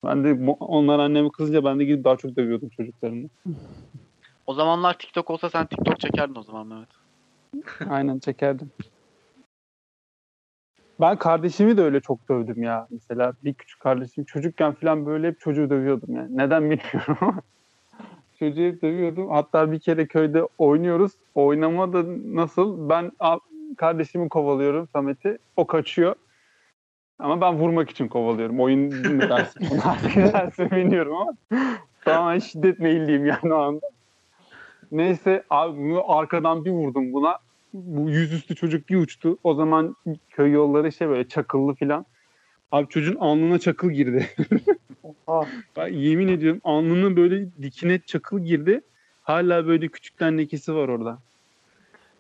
Ben de onlar anneme kızınca ben de gidip daha çok dövüyordum çocuklarını. O zamanlar TikTok olsa sen TikTok çekerdin o zaman Mehmet. Aynen çekerdim. Ben kardeşimi de öyle çok dövdüm ya. Mesela bir küçük kardeşim çocukken falan böyle hep çocuğu dövüyordum yani. Neden bilmiyorum ama. çocuğu hep dövüyordum. Hatta bir kere köyde oynuyoruz. Oynama da nasıl? Ben kardeşimi kovalıyorum Samet'i. O kaçıyor. Ama ben vurmak için kovalıyorum. Oyun? Bunu artık ne dersin bilmiyorum ama. Tamamen şiddet meyilliyim yani o anda. Neyse abi arkadan bir vurdum buna. Bu yüzüstü çocuk bir uçtu. O zaman köy yolları şey böyle çakıllı filan. Abi çocuğun alnına çakıl girdi. Ben yemin ediyorum alnının böyle dikine çakıl girdi. Hala böyle küçükten lekesi var orada.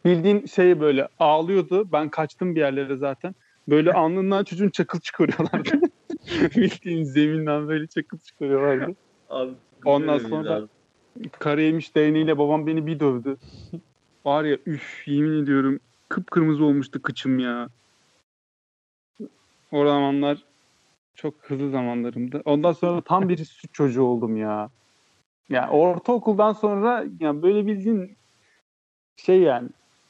Bildiğin şey böyle ağlıyordu. Ben kaçtım bir yerlere zaten. Böyle alnından çocuğun çakıl çıkarıyorlardı. Bildiğin zeminden böyle çakıl çıkarıyorlardı. Abi, Ondan sonra- evliler. Kara yemiş değneğiyle babam beni bir dövdü. Var ya üf yemin ediyorum kıpkırmızı olmuştu kıçım ya. O zamanlar çok hızlı zamanlarımdı. Ondan sonra tam bir süt çocuğu oldum ya. Ya ortaokuldan sonra ya böyle bildiğin şey yani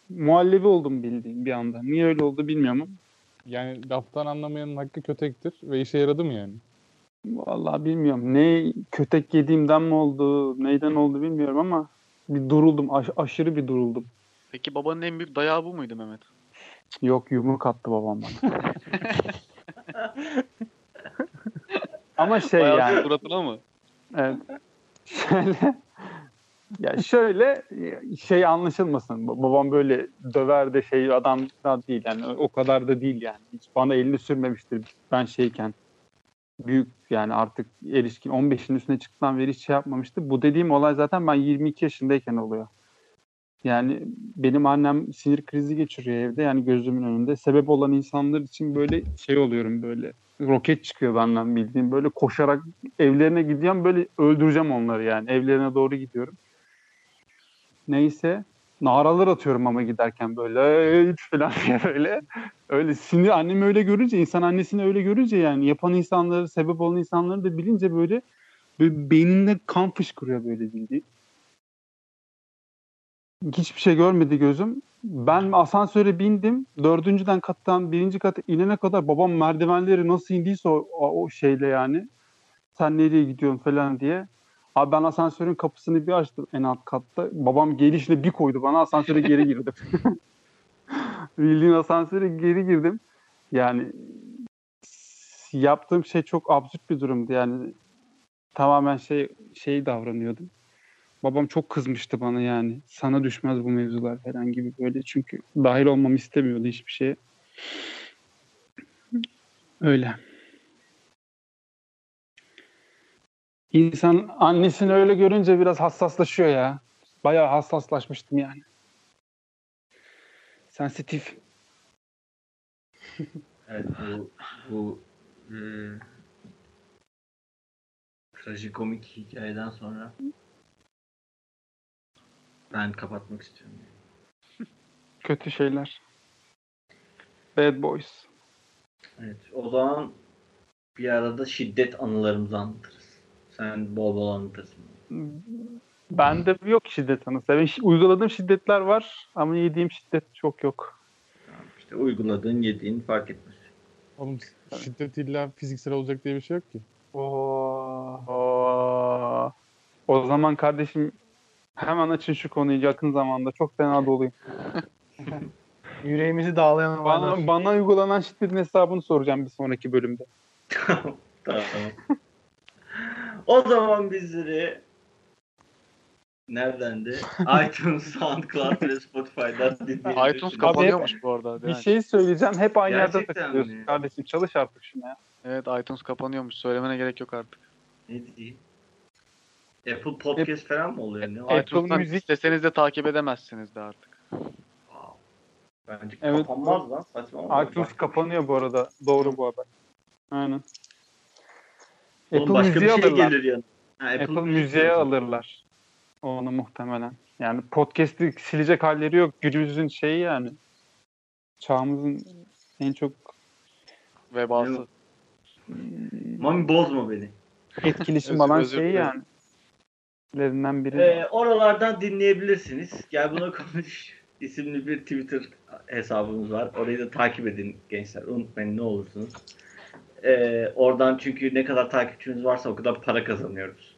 muhallebi oldum bildiğin bir anda. Niye öyle oldu bilmiyorum. Yani laftan anlamayanın hakkı kötektir ve işe yaradı mı yani? Vallahi bilmiyorum. Ne kötek yediğimden mi oldu, neyden oldu bilmiyorum ama bir duruldum. aş- aşırı bir duruldum. Peki babanın en büyük dayağı bu muydu Mehmet? Yok yumruk attı babam bana. Ama şey Bayağı yani suratına mı? evet, şöyle ya şöyle şey anlaşılmasın. Ba- Babam böyle döver de şey adam da değil yani o kadar da değil yani. Hiç bana elini sürmemiştir ben şeyken. Büyük yani artık erişkin 15'in üstüne çıktıktan beri hiç şey yapmamıştı. Bu dediğim olay zaten ben 22 yaşındayken oluyor. Yani benim annem sinir krizi geçiriyor evde yani gözümün önünde. Sebep olan insanlar için böyle şey oluyorum böyle. Roket çıkıyor benden bildiğim. Böyle koşarak evlerine gidiyorum böyle öldüreceğim onları yani. Evlerine doğru gidiyorum. Neyse. Naralar atıyorum ama giderken böyle hiç falan diye böyle. Öyle sinir annemi öyle görünce insan annesini öyle görünce yani yapan insanları sebep olan insanları da bilince böyle, böyle beyninde kan fışkırıyor böyle bildiğin. Hiçbir şey görmedi gözüm. Ben asansöre bindim. Dördüncüden kattan birinci kata inene kadar babam merdivenleri nasıl indiyse o, o şeyle yani. Sen nereye gidiyorsun falan diye. Abi ben asansörün kapısını bir açtım en alt katta. Babam gelişle bir koydu bana asansöre geri girdim. Bildiğin asansöre geri girdim. Yani yaptığım şey çok absürt bir durumdu yani. Tamamen şey şey davranıyordum. Babam çok kızmıştı bana yani. Sana düşmez bu mevzular falan gibi böyle. Çünkü dahil olmamı istemiyordu hiçbir şeye. Öyle. İnsan annesini öyle görünce biraz hassaslaşıyor ya. Bayağı hassaslaşmıştım yani. Sensitif. Evet bu bu e, trajikomik hikayeden sonra ben kapatmak istiyorum. Kötü şeyler. Bad Boys. Evet o zaman bir arada şiddet anılarımızı anlatırız. Sen bol bol anlatırsın. Bende yok şiddet anısı. Ben uyguladığım şiddetler var ama yediğim şiddet çok yok. Tamam, işte uyguladığın yediğin fark etmez. Oğlum şiddet illa fiziksel olacak diye bir şey yok ki. Oo. O zaman kardeşim hemen açın şu konuyu yakın zamanda. Çok fena doluyum. Yüreğimizi dağlayan. Bana, bana uygulanan şiddetin hesabını soracağım bir sonraki bölümde. tamam. tamam. O zaman bizleri nereden de iTunes, SoundCloud ve Spotify'dan dinleyebilirsiniz. iTunes kapanıyormuş bu arada. Bir Yani. şey söyleyeceğim. Hep aynı yerde Gerçekten takılıyorsun mi? kardeşim. Çalış artık şuna ya. Evet iTunes kapanıyormuş. Söylemene gerek yok artık. Ne diyeyim? Apple Podcast falan mı oluyor? Ne? Apple iTunes'tan Music- isteseniz de takip edemezsiniz de artık. Wow. Bence Evet. kapanmaz lan saçma. iTunes kapanıyor bu arada. Doğru bu haber. Aynen. Apple başka bir şey alırlar. gelir yanına. Ha, Apple, Music'e gelir. alırlar. Onu muhtemelen. Yani podcast'i silecek halleri yok. Günümüzün şeyi yani. Çağımızın en çok Vebası. Mami bozma beni. etkileşim alan şeyi yani. Lerinden biri. Ee, oralardan dinleyebilirsiniz. Gel buna konuş isimli bir Twitter hesabımız var. Orayı da takip edin gençler. Unutmayın ne olursunuz. Ee, oradan çünkü ne kadar takipçimiz varsa o kadar para kazanıyoruz.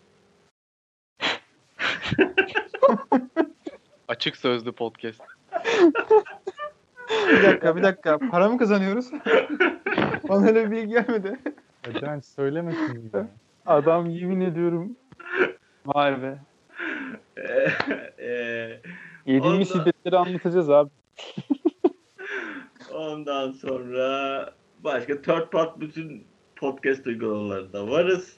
Açık sözlü podcast. Bir dakika bir dakika. Para mı kazanıyoruz? Bana öyle bir bilgi gelmedi. Neden söylemesin ya. Adam yemin ediyorum. Vay be. Ee, ee, Yediğimiz Ondan- şiddetleri anlatacağız abi. ondan sonra başka third part bütün podcast uygulamalarında varız.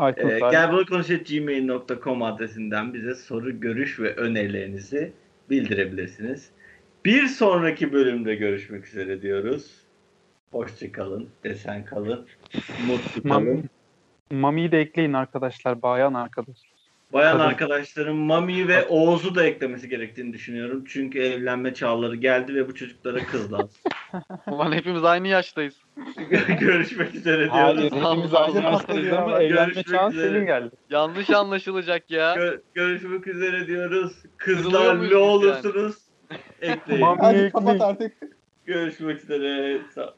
Ee, abi. gel bunu konuşalım gmail.com adresinden bize soru, görüş ve önerilerinizi bildirebilirsiniz. Bir sonraki bölümde görüşmek üzere diyoruz. Hoşçakalın, esen kalın, mutlu kalın. Mami'yi de ekleyin arkadaşlar. Bayan arkadaş. Bayan Kadın. arkadaşlarım Mami ve Oğuz'u da eklemesi gerektiğini düşünüyorum. Çünkü evlenme çağları geldi ve bu çocuklara kız lazım. Ulan hepimiz aynı yaştayız. görüşmek üzere Hayır, diyoruz. hepimiz aynı yaştayız ama evlenme çağın üzere. senin geldi. Yanlış anlaşılacak ya. Gö- görüşmek üzere diyoruz. Kızlar ne olursunuz ekleyin. Mami Hadi ekleyin. kapat artık. Görüşmek üzere. Sağ-